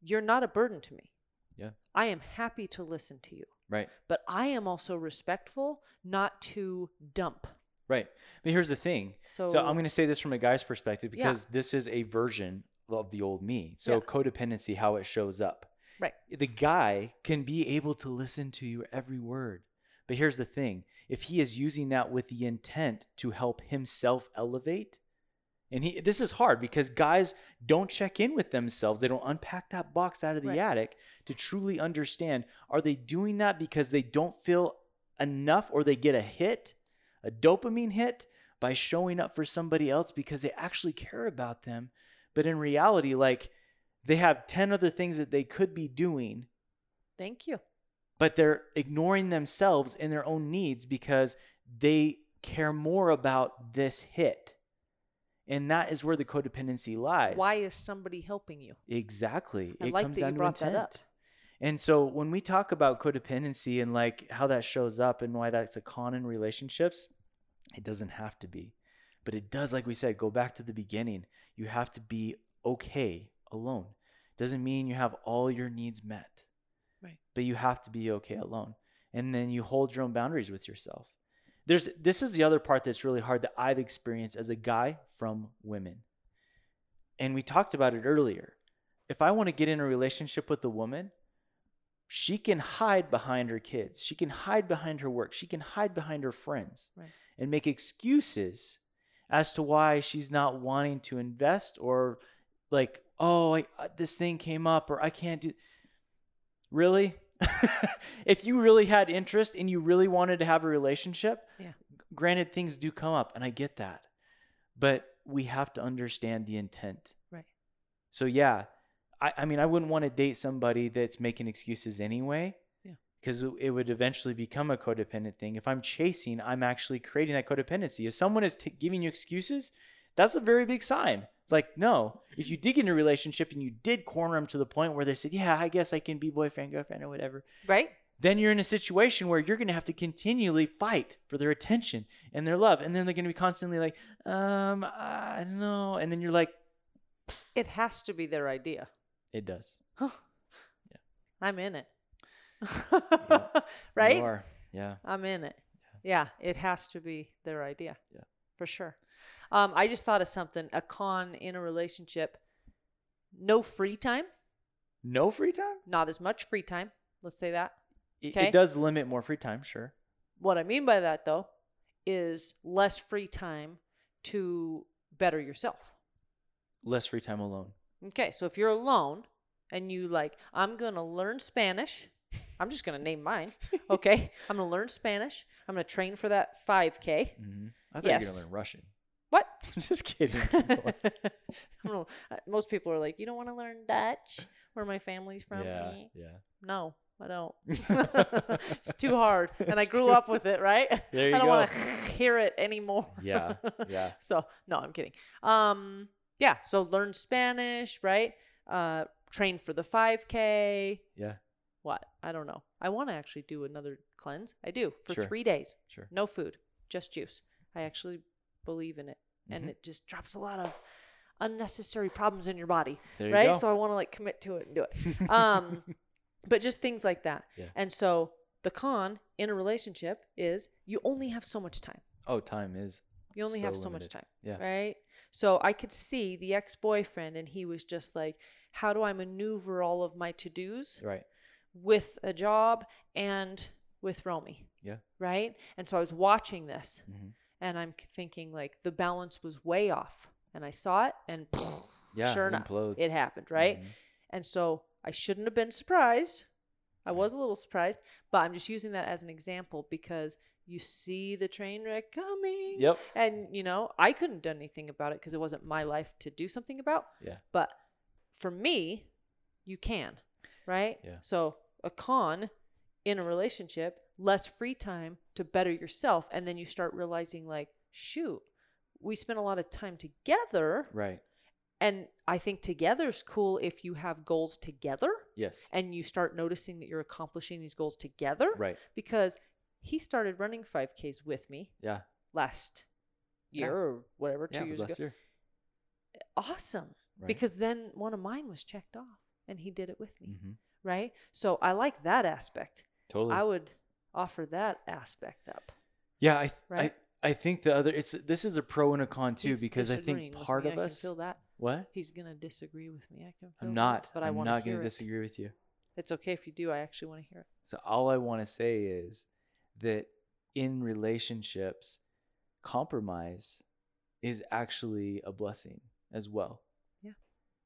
You're not a burden to me. Yeah. I am happy to listen to you, Right. but I am also respectful not to dump. Right. But here's the thing. So, So I'm going to say this from a guy's perspective Yeah. because this is a version of the old me. So Yeah. codependency, how it shows up. Right. The guy can be able to listen to your every word. But here's the thing if he is using that with the intent to help himself elevate, and he this is hard because guys don't check in with themselves. They don't unpack that box out of the Right. attic to truly understand are they doing that because they don't feel enough or they get a hit, a dopamine hit by showing up for somebody else because they actually care about them. But in reality, like they have 10 other things that they could be doing thank you. but they're ignoring themselves and their own needs because they care more about this hit. And that is where the codependency lies. Why is somebody helping you? Exactly. I it like comes down to intent. And so when we talk about codependency and like how that shows up and why that's a con in relationships, it doesn't have to be. But it does, like we said, go back to the beginning. You have to be okay alone. Doesn't mean you have all your needs met. Right. But you have to be okay alone. And then you hold your own boundaries with yourself. There's this is the other part that's really hard that I've experienced as a guy from women. And we talked about it earlier. If I want to get in a relationship with a woman, she can hide behind her kids. She can hide behind her work. She can hide behind her friends Right. and make excuses as to why she's not wanting to invest or like, oh, I, this thing came up or I can't do. Really? if you really had interest and you really wanted to have a relationship, Yeah. granted, things do come up and I get that. But we have to understand the intent. Right. So, yeah, I, I mean, I wouldn't want to date somebody that's making excuses anyway. Yeah. Because it would eventually become a codependent thing. If I'm chasing, I'm actually creating that codependency. If someone is t- giving you excuses, that's a very big sign. It's like, no, if you dig into a relationship and you did corner them to the point where they said, yeah, I guess I can be boyfriend, girlfriend, or whatever, Right? then you're in a situation where you're going to have to continually fight for their attention and their love. And then they're going to be constantly like, um, I don't know. And then you're like, It has to be their idea. it does. Yeah. I'm in it. You right? are. Yeah. I'm in it. Yeah, it has to be their idea. Yeah. For sure. Um, I just thought of something a con in a relationship no free time, No free time? not as much free time. Let's say that. It, Okay. it does limit more free time, sure. What I mean by that, though, is less free time to better yourself. Less free time alone. Okay, so if you're alone and you like, I'm gonna learn Spanish. I'm just gonna name mine. Okay, I'm gonna learn Spanish. I'm gonna train for that 5K. Mm-hmm. I thought you were Yes. going to learn Russian. What? Just kidding. Most people are like, you don't want to learn Dutch, where my family's from. yeah. Me." Yeah. No, I don't. it's too hard, and I grew up with it. Right? There you I don't want to hear it anymore. Yeah, yeah. so no, I'm kidding. Um, yeah. So learn Spanish, right? Uh, train for the 5K. Yeah. What? I don't know. I want to actually do another cleanse. I do for Sure. three days. Sure. No food, just juice. I actually believe in it, and Mhm. it just drops a lot of unnecessary problems in your body, There you right? go. So I want to like commit to it and do it. Um, but just things like that. Yeah. And so the con in a relationship is you only have so much time. oh, time is. You only have So so much time. Yeah. Right. So I could see the ex boyfriend, and he was just like, how do I maneuver all of my to dos Right. with a job and with Romy? Yeah. Right. And so I was watching this, hmm and I'm thinking like the balance was way off. And I saw it, and Yeah. sure it enough, implodes. it happened. Right. Mhm. And so I shouldn't have been surprised. I was a little surprised, but I'm just using that as an example because you see the train wreck coming. Yep. And, you know, I couldn't do anything about it because it wasn't my life to do something about. Yeah. But for me, you can, right? Yeah. So a con in a relationship, less free time to better yourself. And then you start realizing, like, shoot, we spent a lot of time together. Right. And I think together's cool if you have goals together Yes. and you start noticing that you're accomplishing these goals together. Right. Because he started running 5Ks with me Yeah. last Yeah. year or whatever, Yeah. two was years last ago. year. Awesome. Right. Because then one of mine was checked off and he did it with me. hmm Right. So I like that aspect. Totally. I would offer that aspect up. yeah. I. Right? I. I think the other. It's this is a pro and a con too He's because I think part of I us. Feel that. What? He's going to disagree with me. I can feel I'm that, not. But I I'm want not to it. disagree with you. It's okay if you do. I actually want to hear it. So all I want to say is that in relationships, compromise is actually a blessing as well.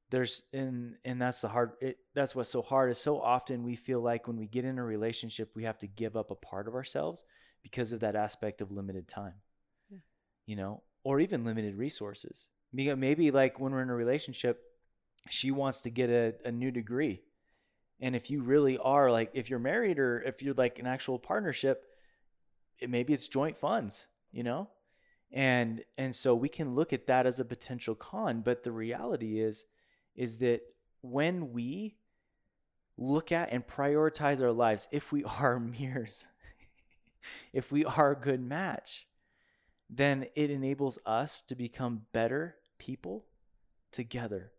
There's and and that's the hard it that's what's so hard is so often we feel like when we get in a relationship we have to give up a part of ourselves because of that aspect of limited time. Yeah. You know, or even limited resources. Maybe like when we're in a relationship, she wants to get a, a new degree And if you really are like, if you're married or if you're like an actual partnership, it, maybe it's joint funds, you know? And and so we can look at that as a potential con, but the reality is is that when we look at and prioritize our lives, if we are mirrors, if we are a good match, then it enables us to become better people together.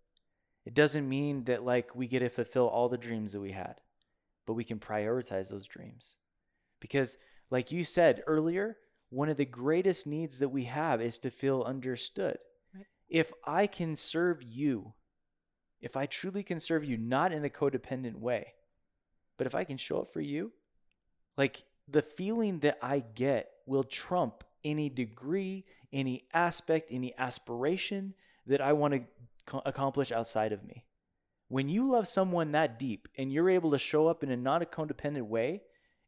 It doesn't mean that like we get to fulfill all the dreams that we had, but we can prioritize those dreams. Because like you said earlier, one of the greatest needs that we have is to feel understood. Right. If I can serve you, if I truly can serve you, not in a codependent way, but if I can show up for you, like the feeling that I get will trump any degree, any aspect, any aspiration that I want to co- accomplish outside of me. When you love someone that deep and you're able to show up in a not a codependent way,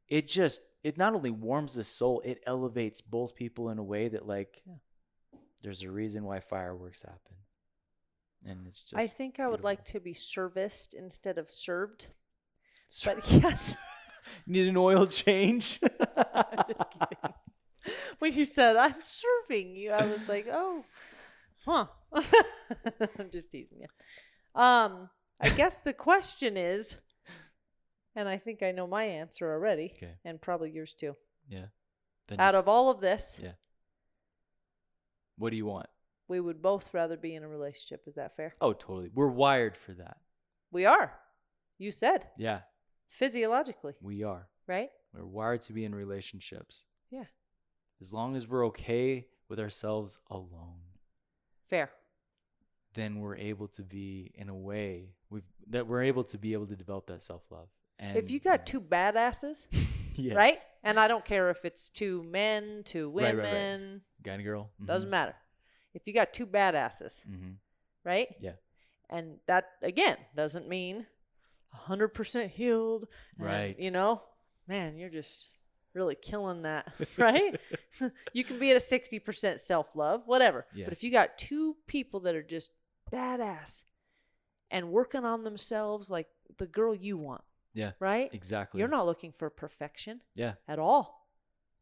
it just it not only warms the soul, it elevates both people in a way that like Yeah. there's a reason why fireworks happen. And it's just I think I would like to be serviced instead of served. But yes, need an oil change. I'm just kidding. When you said I'm serving you, I was like, oh, huh. I'm just teasing you. Um, I guess the question is, and I think I know my answer already, Okay. and probably yours too. yeah. Then Out just- of all of this, Yeah. what do you want? We would both rather be in a relationship. Is that fair? Oh, totally. We're wired for that. We are. You said Yeah, physiologically, we are. right? We're wired to be in relationships. Yeah. As long as we're okay with ourselves alone, Fair. then we're able to be in a way we've that we're able to be able to develop that self-love. And if you got two badasses, yes. right? And I don't care if it's two men, two women, right, right. guy and girl, doesn't mm-hmm. matter. If you got two badasses, hmm right? Yeah. And that again doesn't mean 100% healed. and, Right. You know, man, you're just really killing that, right? you can be at a 60% self love, whatever. Yeah. But if you got two people that are just badass and working on themselves like the girl you want, Yeah, right? exactly. You're not looking for perfection Yeah, at all.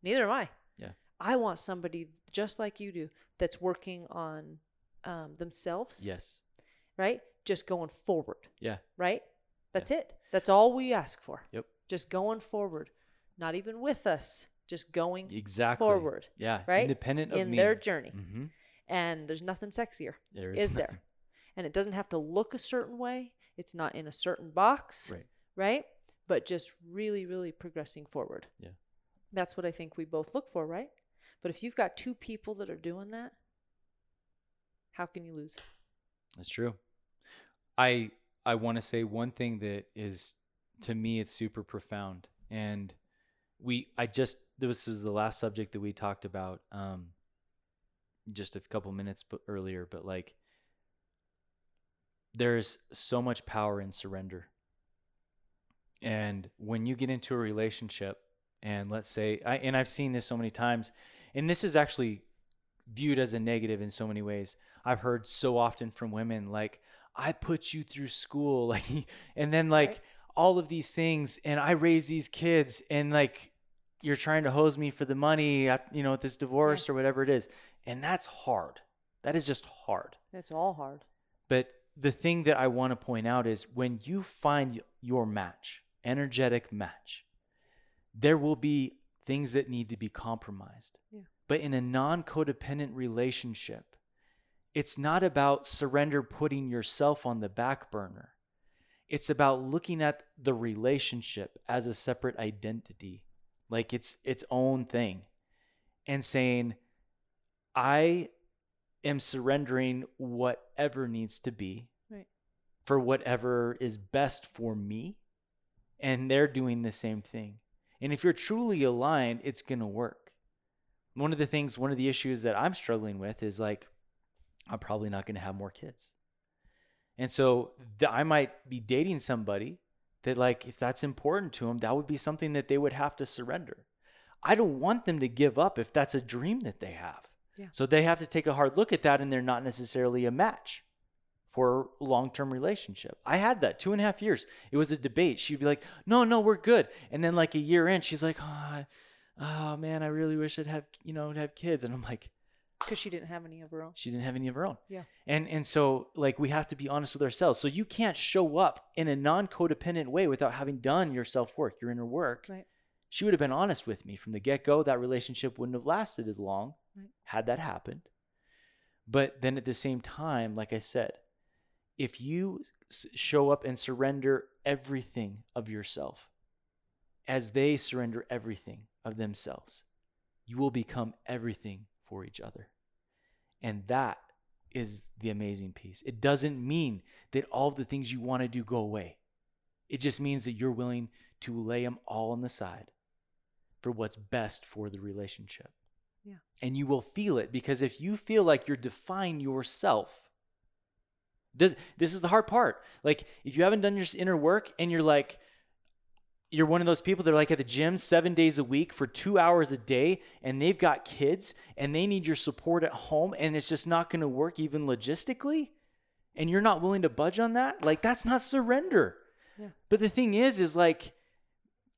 Neither am I. Yeah. I want somebody just like you do that's working on um, themselves, yes, right? Just going forward, yeah, right? That's it. That's all we ask for. Yep. Just going forward, not even with us, just going exactly. forward Yeah, right? Independent of in me. their journey. hmm And there's nothing sexier, There is Is there? And it doesn't have to look a certain way. It's not in a certain box, Right. right? But just really, really progressing forward. Yeah. That's what I think we both look for, right? But if you've got two people that are doing that, how can you lose? That's true. I I want to say one thing that is to me it's super profound and we I just this was the last subject that we talked about um just a couple minutes earlier but like there's so much power in surrender. And when you get into a relationship and let's say I and I've seen this so many times and this is actually viewed as a negative in so many ways. I've heard so often from women like I put you through school like and then like Right. all of these things and I raise these kids and like you're trying to hose me for the money you know with this divorce or whatever it is and that's hard. That is just hard. It's all hard. But the thing that I want to point out is when you find your match, energetic match, there will be things that need to be compromised. Yeah. But in a non codependent relationship, it's not about surrender putting yourself on the back burner. It's about looking at the relationship as a separate identity, like it's its own thing, and saying, I am surrendering whatever needs to be Right. for whatever is best for me. And they're doing the same thing. And if you're truly aligned, it's going to work. One of the things, one of the issues that I'm struggling with is like, I'm probably not going to have more kids. And so hmm. th- I might be dating somebody that, like, if that's important to them, that would be something that they would have to surrender. I don't want them to give up if that's a dream that they have. Yeah. So they have to take a hard look at that and they're not necessarily a match for a long-term relationship. I had that two and a half years. It was a debate. She'd be like, "No, no, we're good," and then like a year in, she's like, "Oh, oh man, I really wish I'd have you know have kids," and I'm like, Because she didn't have any of her own. she didn't have any of her own. Yeah. And and so like we have to be honest with ourselves. So you can't show up in a non-codependent way without having done your self-work, your inner work. Right. She would have been honest with me from the get-go. That relationship wouldn't have lasted as long Right. had that happened. But then at the same time, like I said, if you show up and surrender everything of yourself as they surrender everything of themselves, you will become everything for each other. And that is the amazing piece. It doesn't mean that all the things you want to do go away. It just means that you're willing to lay them all on the side for what's best for the relationship. Yeah. And you will feel it because if you feel like you're defying yourself, does this is the hard part. Like if you haven't done your inner work and you're like you're one of those people that are like at the gym seven days a week for two hours a day and they've got kids and they need your support at home and it's just not going to work even logistically and you're not willing to budge on that like that's not surrender Yeah. but the thing is is like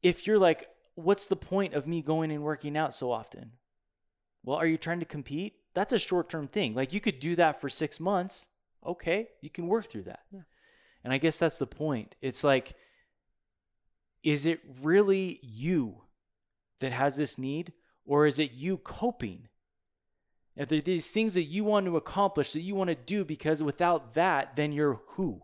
if you're like what's the point of me going and working out so often well are you trying to compete that's a short-term thing like you could do that for six months okay you can work through that. Yeah. and i guess that's the point. It's like is it really you that has this need or is it you coping? If there are these things that you want to accomplish that you want to do because without that then you're who?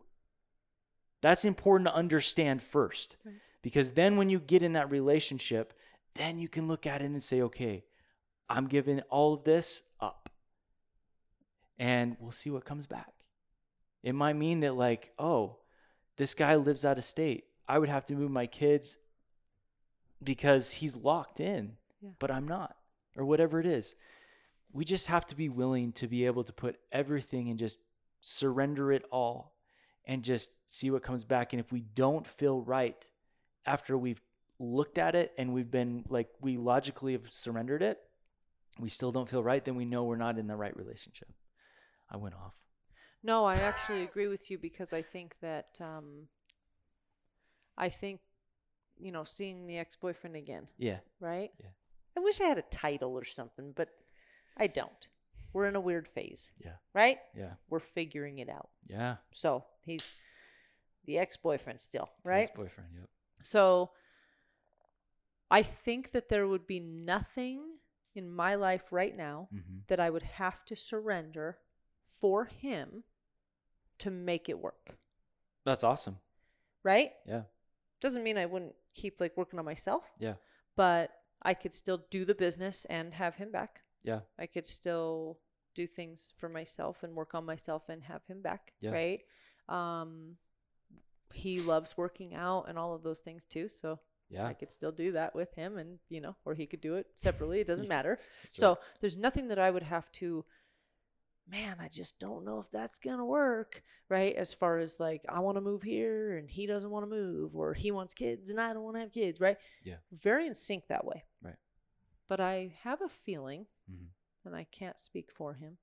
That's important to understand first. Right. because then when you get in that relationship then you can look at it and say okay i'm giving all of this up and we'll see what comes back it might mean that like oh this guy lives out of state. I would have to move my kids because he's locked in Yeah. but i'm not or whatever it is. We just have to be willing to be able to put everything and just surrender it all and just see what comes back. And if we don't feel right after we've looked at it and we've been like we logically have surrendered it we still don't feel right then we know we're not in the right relationship. I went off No, I actually agree with you because I think that um, I think you know seeing the ex boyfriend again, yeah right? Yeah. I wish I had a title or something, but I don't. We're in a weird phase, yeah right? yeah We're figuring it out. yeah So he's the ex boyfriend still, right? Ex boyfriend yep So I think that there would be nothing in my life right now mm-hmm. that I would have to surrender for him to make it work, that's awesome right? yeah Doesn't mean I wouldn't keep like working on myself, yeah but I could still do the business and have him back. yeah I could still do things for myself and work on myself and have him back, Yeah. right? Um he loves working out and all of those things too, so yeah I could still do that with him and, you know, or he could do it separately, it doesn't matter. That's So, right. there's nothing that I would have to man, I just don't know if that's going to work, right? As far as like I want to move here and he doesn't want to move or he wants kids and I don't want to have kids, right? Yeah. Very in sync that way. Right. But I have a feeling Mhm. and I can't speak for him,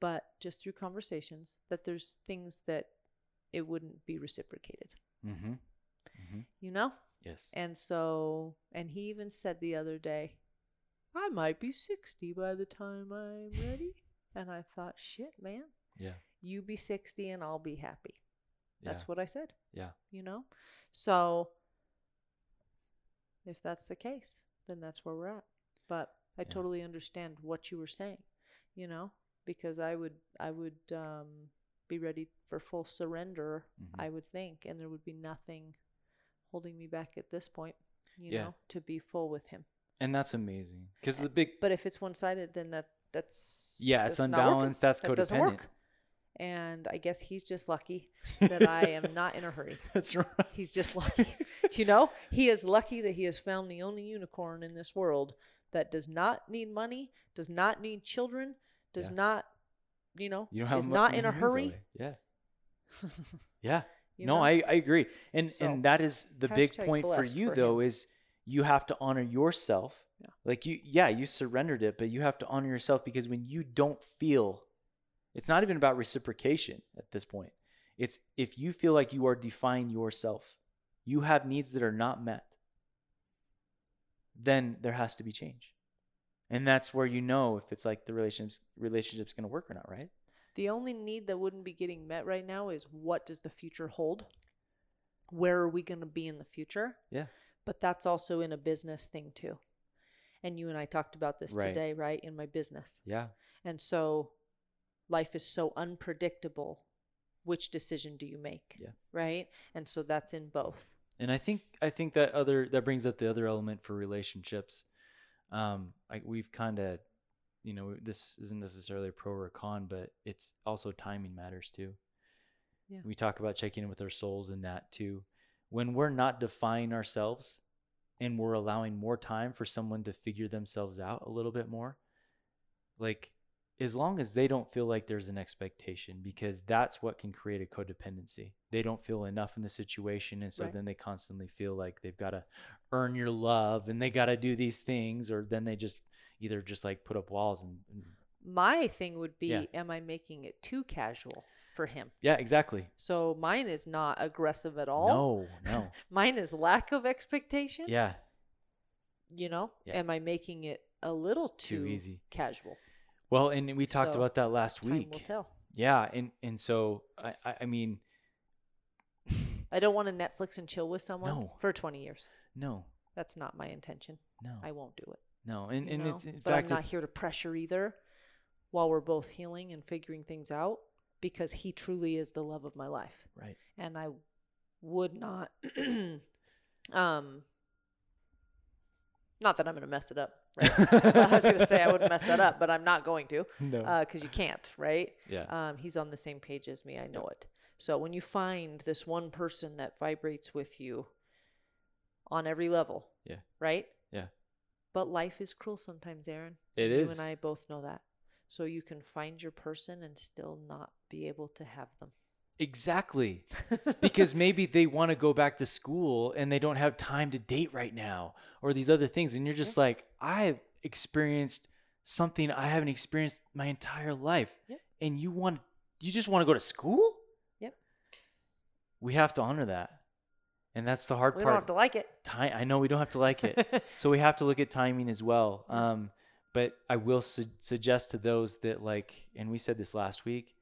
but just through conversations that there's things that it wouldn't be reciprocated, mm-hmm. Mm-hmm. you know? yes And so, and he even said the other day, I might be 60 by the time I'm ready. And I thought, shit, man, yeah you be 60 and I'll be happy. That's yeah. what I said, yeah you know? So, if that's the case, then that's where we're at. But I Yeah. totally understand what you were saying, you know, because I would, I would, um, be ready for full surrender, Mhm. I would think, and there would be nothing holding me back at this point, you Yeah. know, to be full with him. and that's amazing because the big But if it's one sided, then that that's yeah it's that's working. unbalanced that's codependent. That doesn't work. And I guess he's just lucky that I am not in a hurry. that's right He's just lucky. Do you know? He is lucky that he has found the only unicorn in this world that does not need money, does not need children, does Yeah. not, you know, you is not in a hurry. yeah yeah you no know? I, I agree and So, and that is the big point for you for though is you have to honor yourself Yeah. like you yeah you surrendered it but you have to honor yourself because when you don't feel it's not even about reciprocation at this point It's if you feel like you are defining yourself, you have needs that are not met, then there has to be change. And that's where you know if it's like the relationship's relationship's going to work or not, right? The only need that wouldn't be getting met right now is what does the future hold? Where are we going to be in the future? Yeah. But that's also in a business thing too. And you and I talked about this Right. today, right? In my business. Yeah. And so life is so unpredictable. Which decision do you make? Yeah. Right? And so that's in both. And I think I think that other that brings up the other element for relationships. Um, like we've kind of, you know, this isn't necessarily a pro or a con, but it's also timing matters too. Yeah. We talk about checking in with our souls in that too. When we're not defining ourselves and we're allowing more time for someone to figure themselves out a little bit more, like as long as they don't feel like there's an expectation because that's what can create a codependency they don't feel enough in the situation and so Right. then they constantly feel like they've got to earn your love and they got to do these things or then they just either just like put up walls and, and My thing would be Yeah. am I making it too casual for him? yeah exactly So mine is not aggressive at all. no no Mine is lack of expectation. yeah You know? Yeah. Am I making it a little Too too, easy. casual? well and we talked So, about that last Time week will tell. yeah and and so i i, mean I don't want to Netflix and chill with someone No. for 20 years. no That's not my intention. no I won't do it. no and you and know? it's in but fact I'm not here to pressure either while we're both healing and figuring things out because he truly is the love of my life. right And I would not um not that I'm going to mess it up. Right? I was going to say I wouldn't mess that up, but I'm not going to no because you can't, right? yeah Um, he's on the same page as me. I know it. So when you find this one person that vibrates with you on every level, Yeah. right? Yeah. But life is cruel sometimes, Aaron. It You is. and I both know that. So you can find your person and still not be able to have them. Exactly. because maybe they want to go back to school and they don't have time to date right now or these other things. And you're just like, I've experienced something I haven't experienced my entire life. Yep. And you want, you just want to go to school? Yep. We have to honor that. And that's the hard we part. We don't have to like it. Ti- I know we don't have to like it. so we have to look at timing as well. Um, but I will su- suggest to those that like, and we said this last week.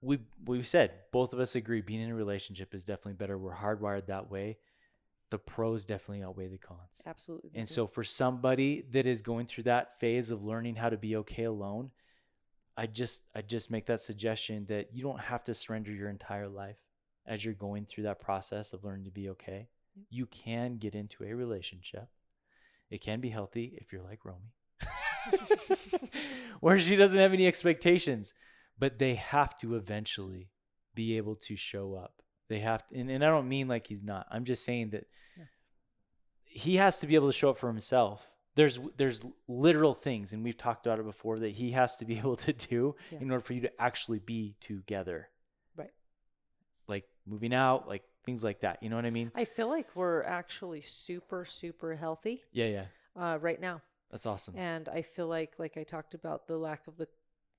We we said both of us agree being in a relationship is definitely better. We're hardwired that way. The pros definitely outweigh the cons. Absolutely. And so for somebody that is going through that phase of learning how to be okay alone, I just I just make that suggestion that you don't have to surrender your entire life as you're going through that process of learning to be okay. You can get into a relationship. It can be healthy if you're like Romy. where she doesn't have any expectations, but they have to eventually be able to show up. They have to, and, and I don't mean like he's not. I'm just saying that Yeah. he has to be able to show up for himself. There's there's literal things, and we've talked about it before that he has to be able to do Yeah. in order for you to actually be together. Right. Like moving out, like things like that. You know what I mean? I feel like we're actually super, super healthy Yeah, yeah. uh, right now. That's awesome. And I feel like, like I talked about, the lack of the,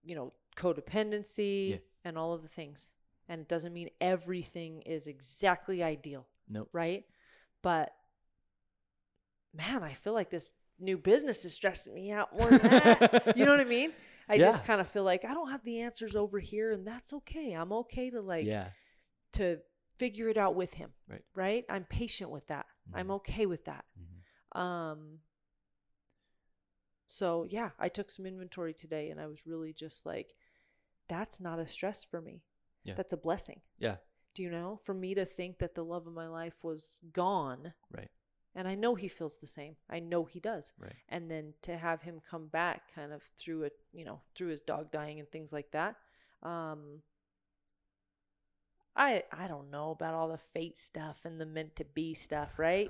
you know, codependency Yeah. and all of the things. And it doesn't mean everything is exactly ideal, Nope. right? But man, I feel like this new business is stressing me out more than that. you know what I mean? I just kind of feel like I don't have the answers over here, and that's okay. I'm okay to like yeah. to figure it out with him. Right. Right. I'm patient with that. I'm Mhm. okay with that. Mhm. Um so yeah, I took some inventory today and I was really just like that's not a stress for me. Yeah. That's a blessing. Yeah. Do you know? For me to think that the love of my life was gone Right. and I know he feels the same. I know he does. Right. And then to have him come back kind of through it, you know, through his dog dying and things like that. Um I I don't know about all the fate stuff and the meant to be stuff, right?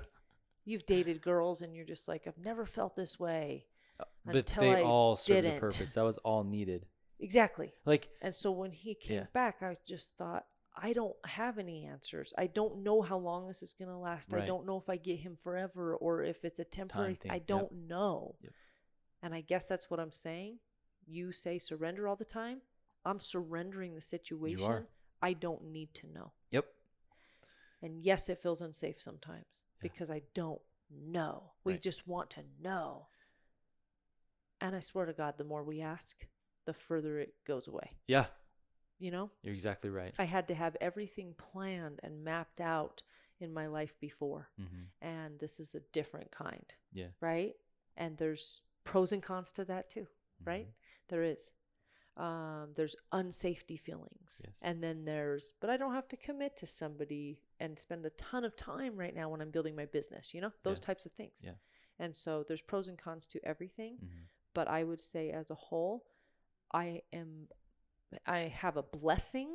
You've dated girls and you're just like, I've never felt this way. But they I all serve didn't. the purpose. That was all needed. Exactly. Like And so when he came Yeah. back, I just thought, I don't have any answers. I don't know how long this is going to last. I don't know if I get him forever or if it's a temporary thing, I don't know. Yep. And I guess that's what I'm saying. You say surrender all the time. I'm surrendering the situation. I don't need to know. Yep. And yes, it feels unsafe sometimes Yeah. because I don't know. We Right. just want to know. And I swear to God, the more we ask, the further it goes away. Yeah. You know, You're exactly right. I had to have everything planned and mapped out in my life before. hmm And this is a different kind, Yeah. right? And there's pros and cons to that too, right? Mhm. There is. Um, there's unsafety feelings. Yes. And then there's, but I don't have to commit to somebody and spend a ton of time right now when I'm building my business, you know, those Yeah. types of things. Yeah. And so there's pros and cons to everything. hmm But I would say as a whole, I am, I have a blessing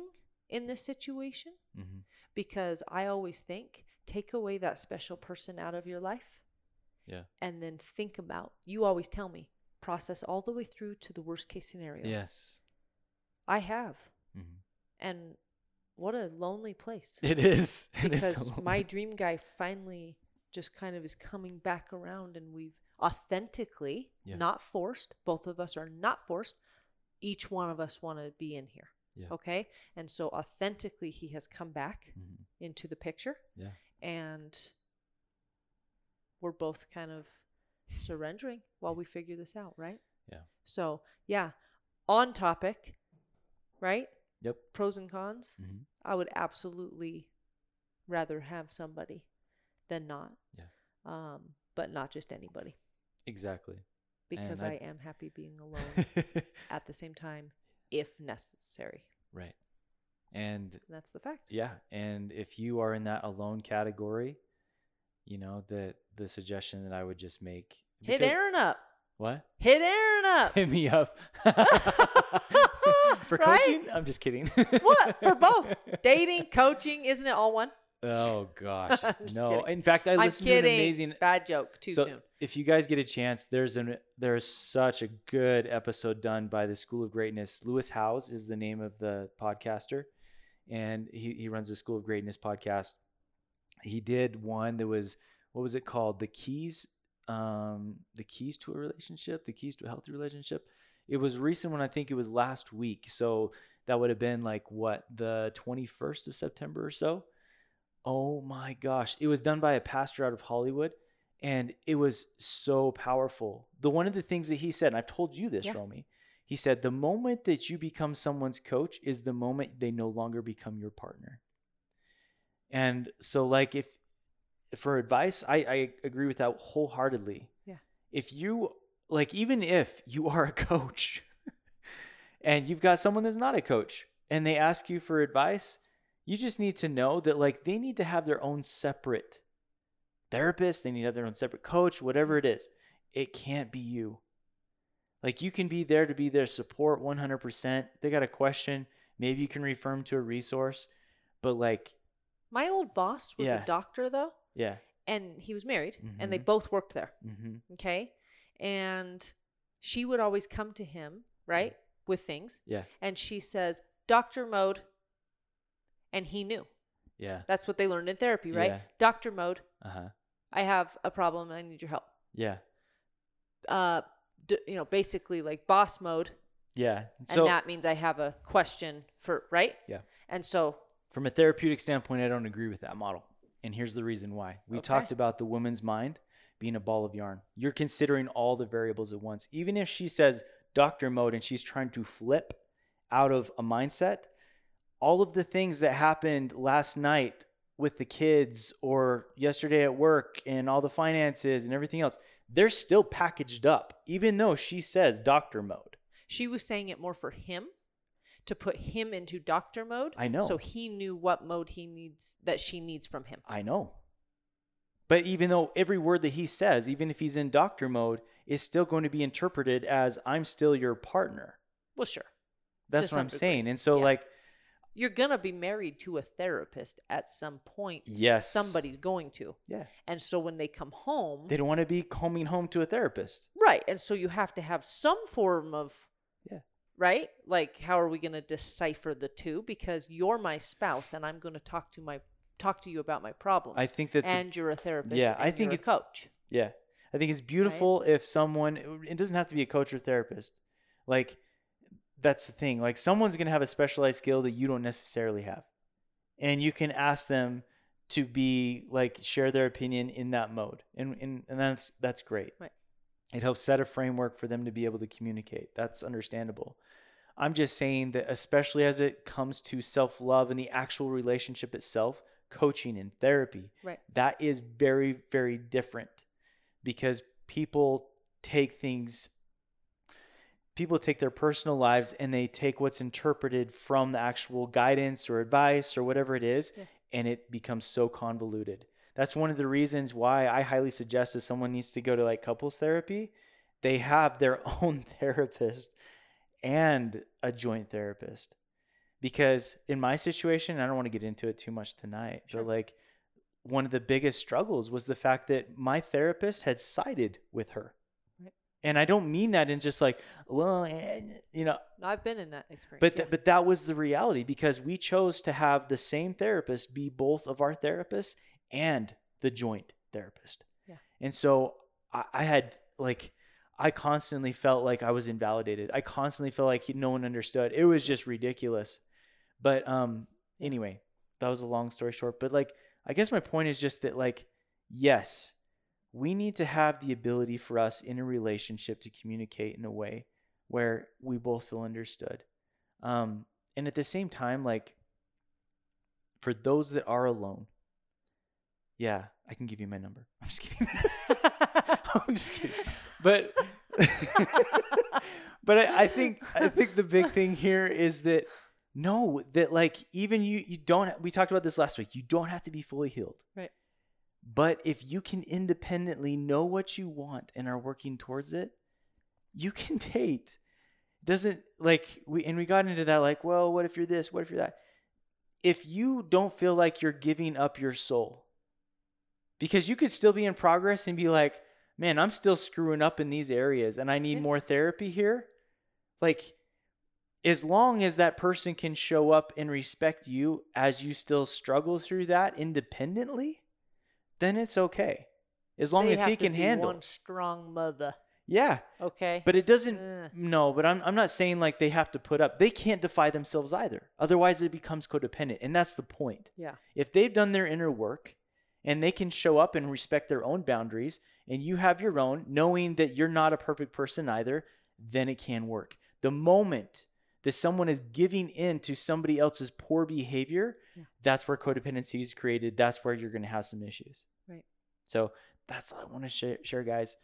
in this situation hmm because I always think take away that special person out of your life Yeah. and then think about, you always tell me, process all the way through to the worst case scenario. Yes. I have. hmm And what a lonely place. It is. It is because so my dream guy finally just kind of is coming back around and we've authentically, Yeah. not forced, both of us are not forced. Each one of us want to be in here. Yeah. Okay? And so authentically he has come back Mhm. into the picture Yeah. and we're both kind of surrendering while we figure this out, right? Yeah. So, yeah, on topic, right? Yep. Pros and cons. hmm I would absolutely rather have somebody than not. Yeah. Um, but not just anybody Exactly. because I, I- am happy being alone at the same time if necessary. right. And And that's the fact. yeah, and if you are in that alone category, you know that the suggestion that I would just make Hit Aaron up. What? Hit Aaron up. Hit me up for Right? coaching. I'm just kidding. what? For both. Dating, coaching, isn't it all one? Oh gosh, no. kidding. In fact, I listened to an amazing. Bad joke. Too so soon. if you guys get a chance, there's an there's such a good episode done by the School of Greatness. Lewis Howes is the name of the podcaster, and he he runs the School of Greatness podcast. He did one that was what was it called? The keys, um, the keys to a relationship, the keys to a healthy relationship. It was recent when I think it was last week. So that would have been like what the 21st of September or so. Oh my gosh. It was done by a pastor out of Hollywood and it was so powerful. The one of the things that he said, and I've told you this, Yeah. Romy, he said, the moment that you become someone's coach is the moment they no longer become your partner. And so, like, if for advice, I, I agree with that wholeheartedly. Yeah. If you, like, even if you are a coach and you've got someone that's not a coach and they ask you for advice, you just need to know that, like, they need to have their own separate therapist, they need to have their own separate coach, whatever it is. It can't be you. Like, you can be there to be their support 100%. They got a question, maybe you can refer them to a resource, but, like, My old boss was Yeah. a doctor though, yeah. and he was married, and they Mhm. both worked there. Mm-hmm. Okay. And she would always come to him, right, with things. Yeah. And she says, Doctor mode. And he knew. Yeah. That's what they learned in therapy, right? Yeah. Doctor mode. Uh huh. I have a problem. I need your help. Yeah. Uh, d- you know, basically like boss mode. Yeah. And So, that means I have a question for, right? Yeah. And so, from a therapeutic standpoint, I don't agree with that model. And here's the reason why. We Okay. talked about the woman's mind being a ball of yarn. You're considering all the variables at once. Even if she says doctor mode and she's trying to flip out of a mindset, all of the things that happened last night with the kids or yesterday at work and all the finances and everything else, they're still packaged up, even though she says doctor mode. she was saying it more for him to put him into doctor mode. I know. So he knew what mode he needs, that she needs from him. I know. But even though every word that he says, even if he's in doctor mode, is still going to be interpreted as I'm still your partner. Well, sure. That's what I'm degree. saying. And so, Yeah. like, You're going to be married to a therapist at some point. yes, Somebody's going to. Yeah, And so when they come home, they don't want to be coming home to a therapist. right. And so you have to have some form of, Yeah. right? Like, how are we going to decipher the two? Because you're my spouse and I'm going to talk to my talk to you about my problems. I think that's a- and you're a therapist. Yeah, and I think it's- a coach. Yeah. I think it's beautiful if someone, it doesn't have to be a coach or therapist. Like, that's the thing. Like someone's gonna have a specialized skill that you don't necessarily have, and you can ask them to be like share their opinion in that mode, and and, and that's that's great. Right. It helps set a framework for them to be able to communicate. That's understandable. I'm just saying that, especially as it comes to self love and the actual relationship itself, coaching and therapy, Right. that is very, very different because people take things, people take their personal lives and they take what's interpreted from the actual guidance or advice or whatever it is, Yeah. and it becomes so convoluted. That's one of the reasons why I highly suggest if someone needs to go to like couples therapy, they have their own therapist and a joint therapist. Because in my situation, I don't want to get into it too much tonight, Sure. but like one of the biggest struggles was the fact that my therapist had sided with her. And I don't mean that in just like, well, eh, you know, I've been in that experience. but yeah. but that was the reality because we chose to have the same therapist be both of our therapists and the joint therapist. Yeah. And so I, I had like I constantly felt like I was invalidated. I constantly felt like no one understood. It was just ridiculous. But um anyway, that was a long story short. But like I guess my point is just that like yes, we need to have the ability for us in a relationship to communicate in a way where we both feel understood. Um, and at the same time, like for those that are alone, yeah, I can give you my number. I'm just kidding. I'm just kidding. But but I, I think I think the big thing here is that no, that like even you you don't we talked about this last week. You don't have to be fully healed. Right. But if you can independently know what you want and are working towards it, you can date. Doesn't like we and we got into that like, well, what if you're this? What if you're that? If you don't feel like you're giving up your soul, because you could still be in progress and be like, man, I'm still screwing up in these areas and I need more therapy here. Like, as long as that person can show up and respect you as you still struggle through that independently, then it's okay. As long They as he can handle. one strong mother. Yeah. Okay. But it doesn't Ugh. no, but I'm I'm not saying like they have to put up. They can't defy themselves either. Otherwise it becomes codependent. And that's the point. yeah. If they've done their inner work and they can show up and respect their own boundaries and you have your own, knowing that you're not a perfect person either, then it can work. The moment that someone is giving in to somebody else's poor behavior, Yeah. that's where codependency is created. That's where you're going to have some issues. So that's all I want to share, share, guys.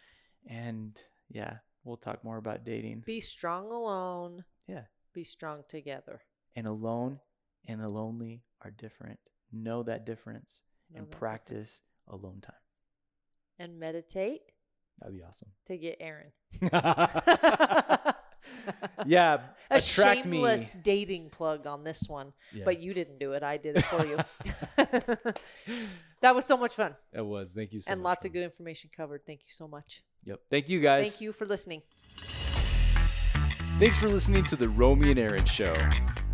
And yeah, we'll talk more about dating. Be strong alone. Yeah. Be strong together. And alone and the lonely are different. Know that difference Know and that practice alone time. And meditate That'd be awesome. to get Aaron. yeah, A attract me. shameless dating plug on this one, Yeah. but you didn't do it. I did it for you. that was so much fun It was. Thank you so and much. lots of good information covered. Thank you so much. Yep. Thank you guys. Thank you for listening. Thanks for listening to the Romy and Aaron show.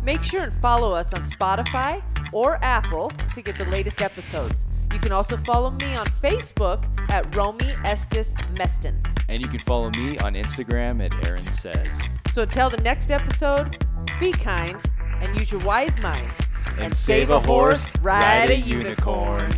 Make sure and follow us on Spotify or Apple to get the latest episodes. You can also follow me on Facebook at Romy Estes Mestan. And you can follow me on Instagram at Aaron Says. So until the next episode, be kind and use your wise mind. And save a horse, ride a unicorn.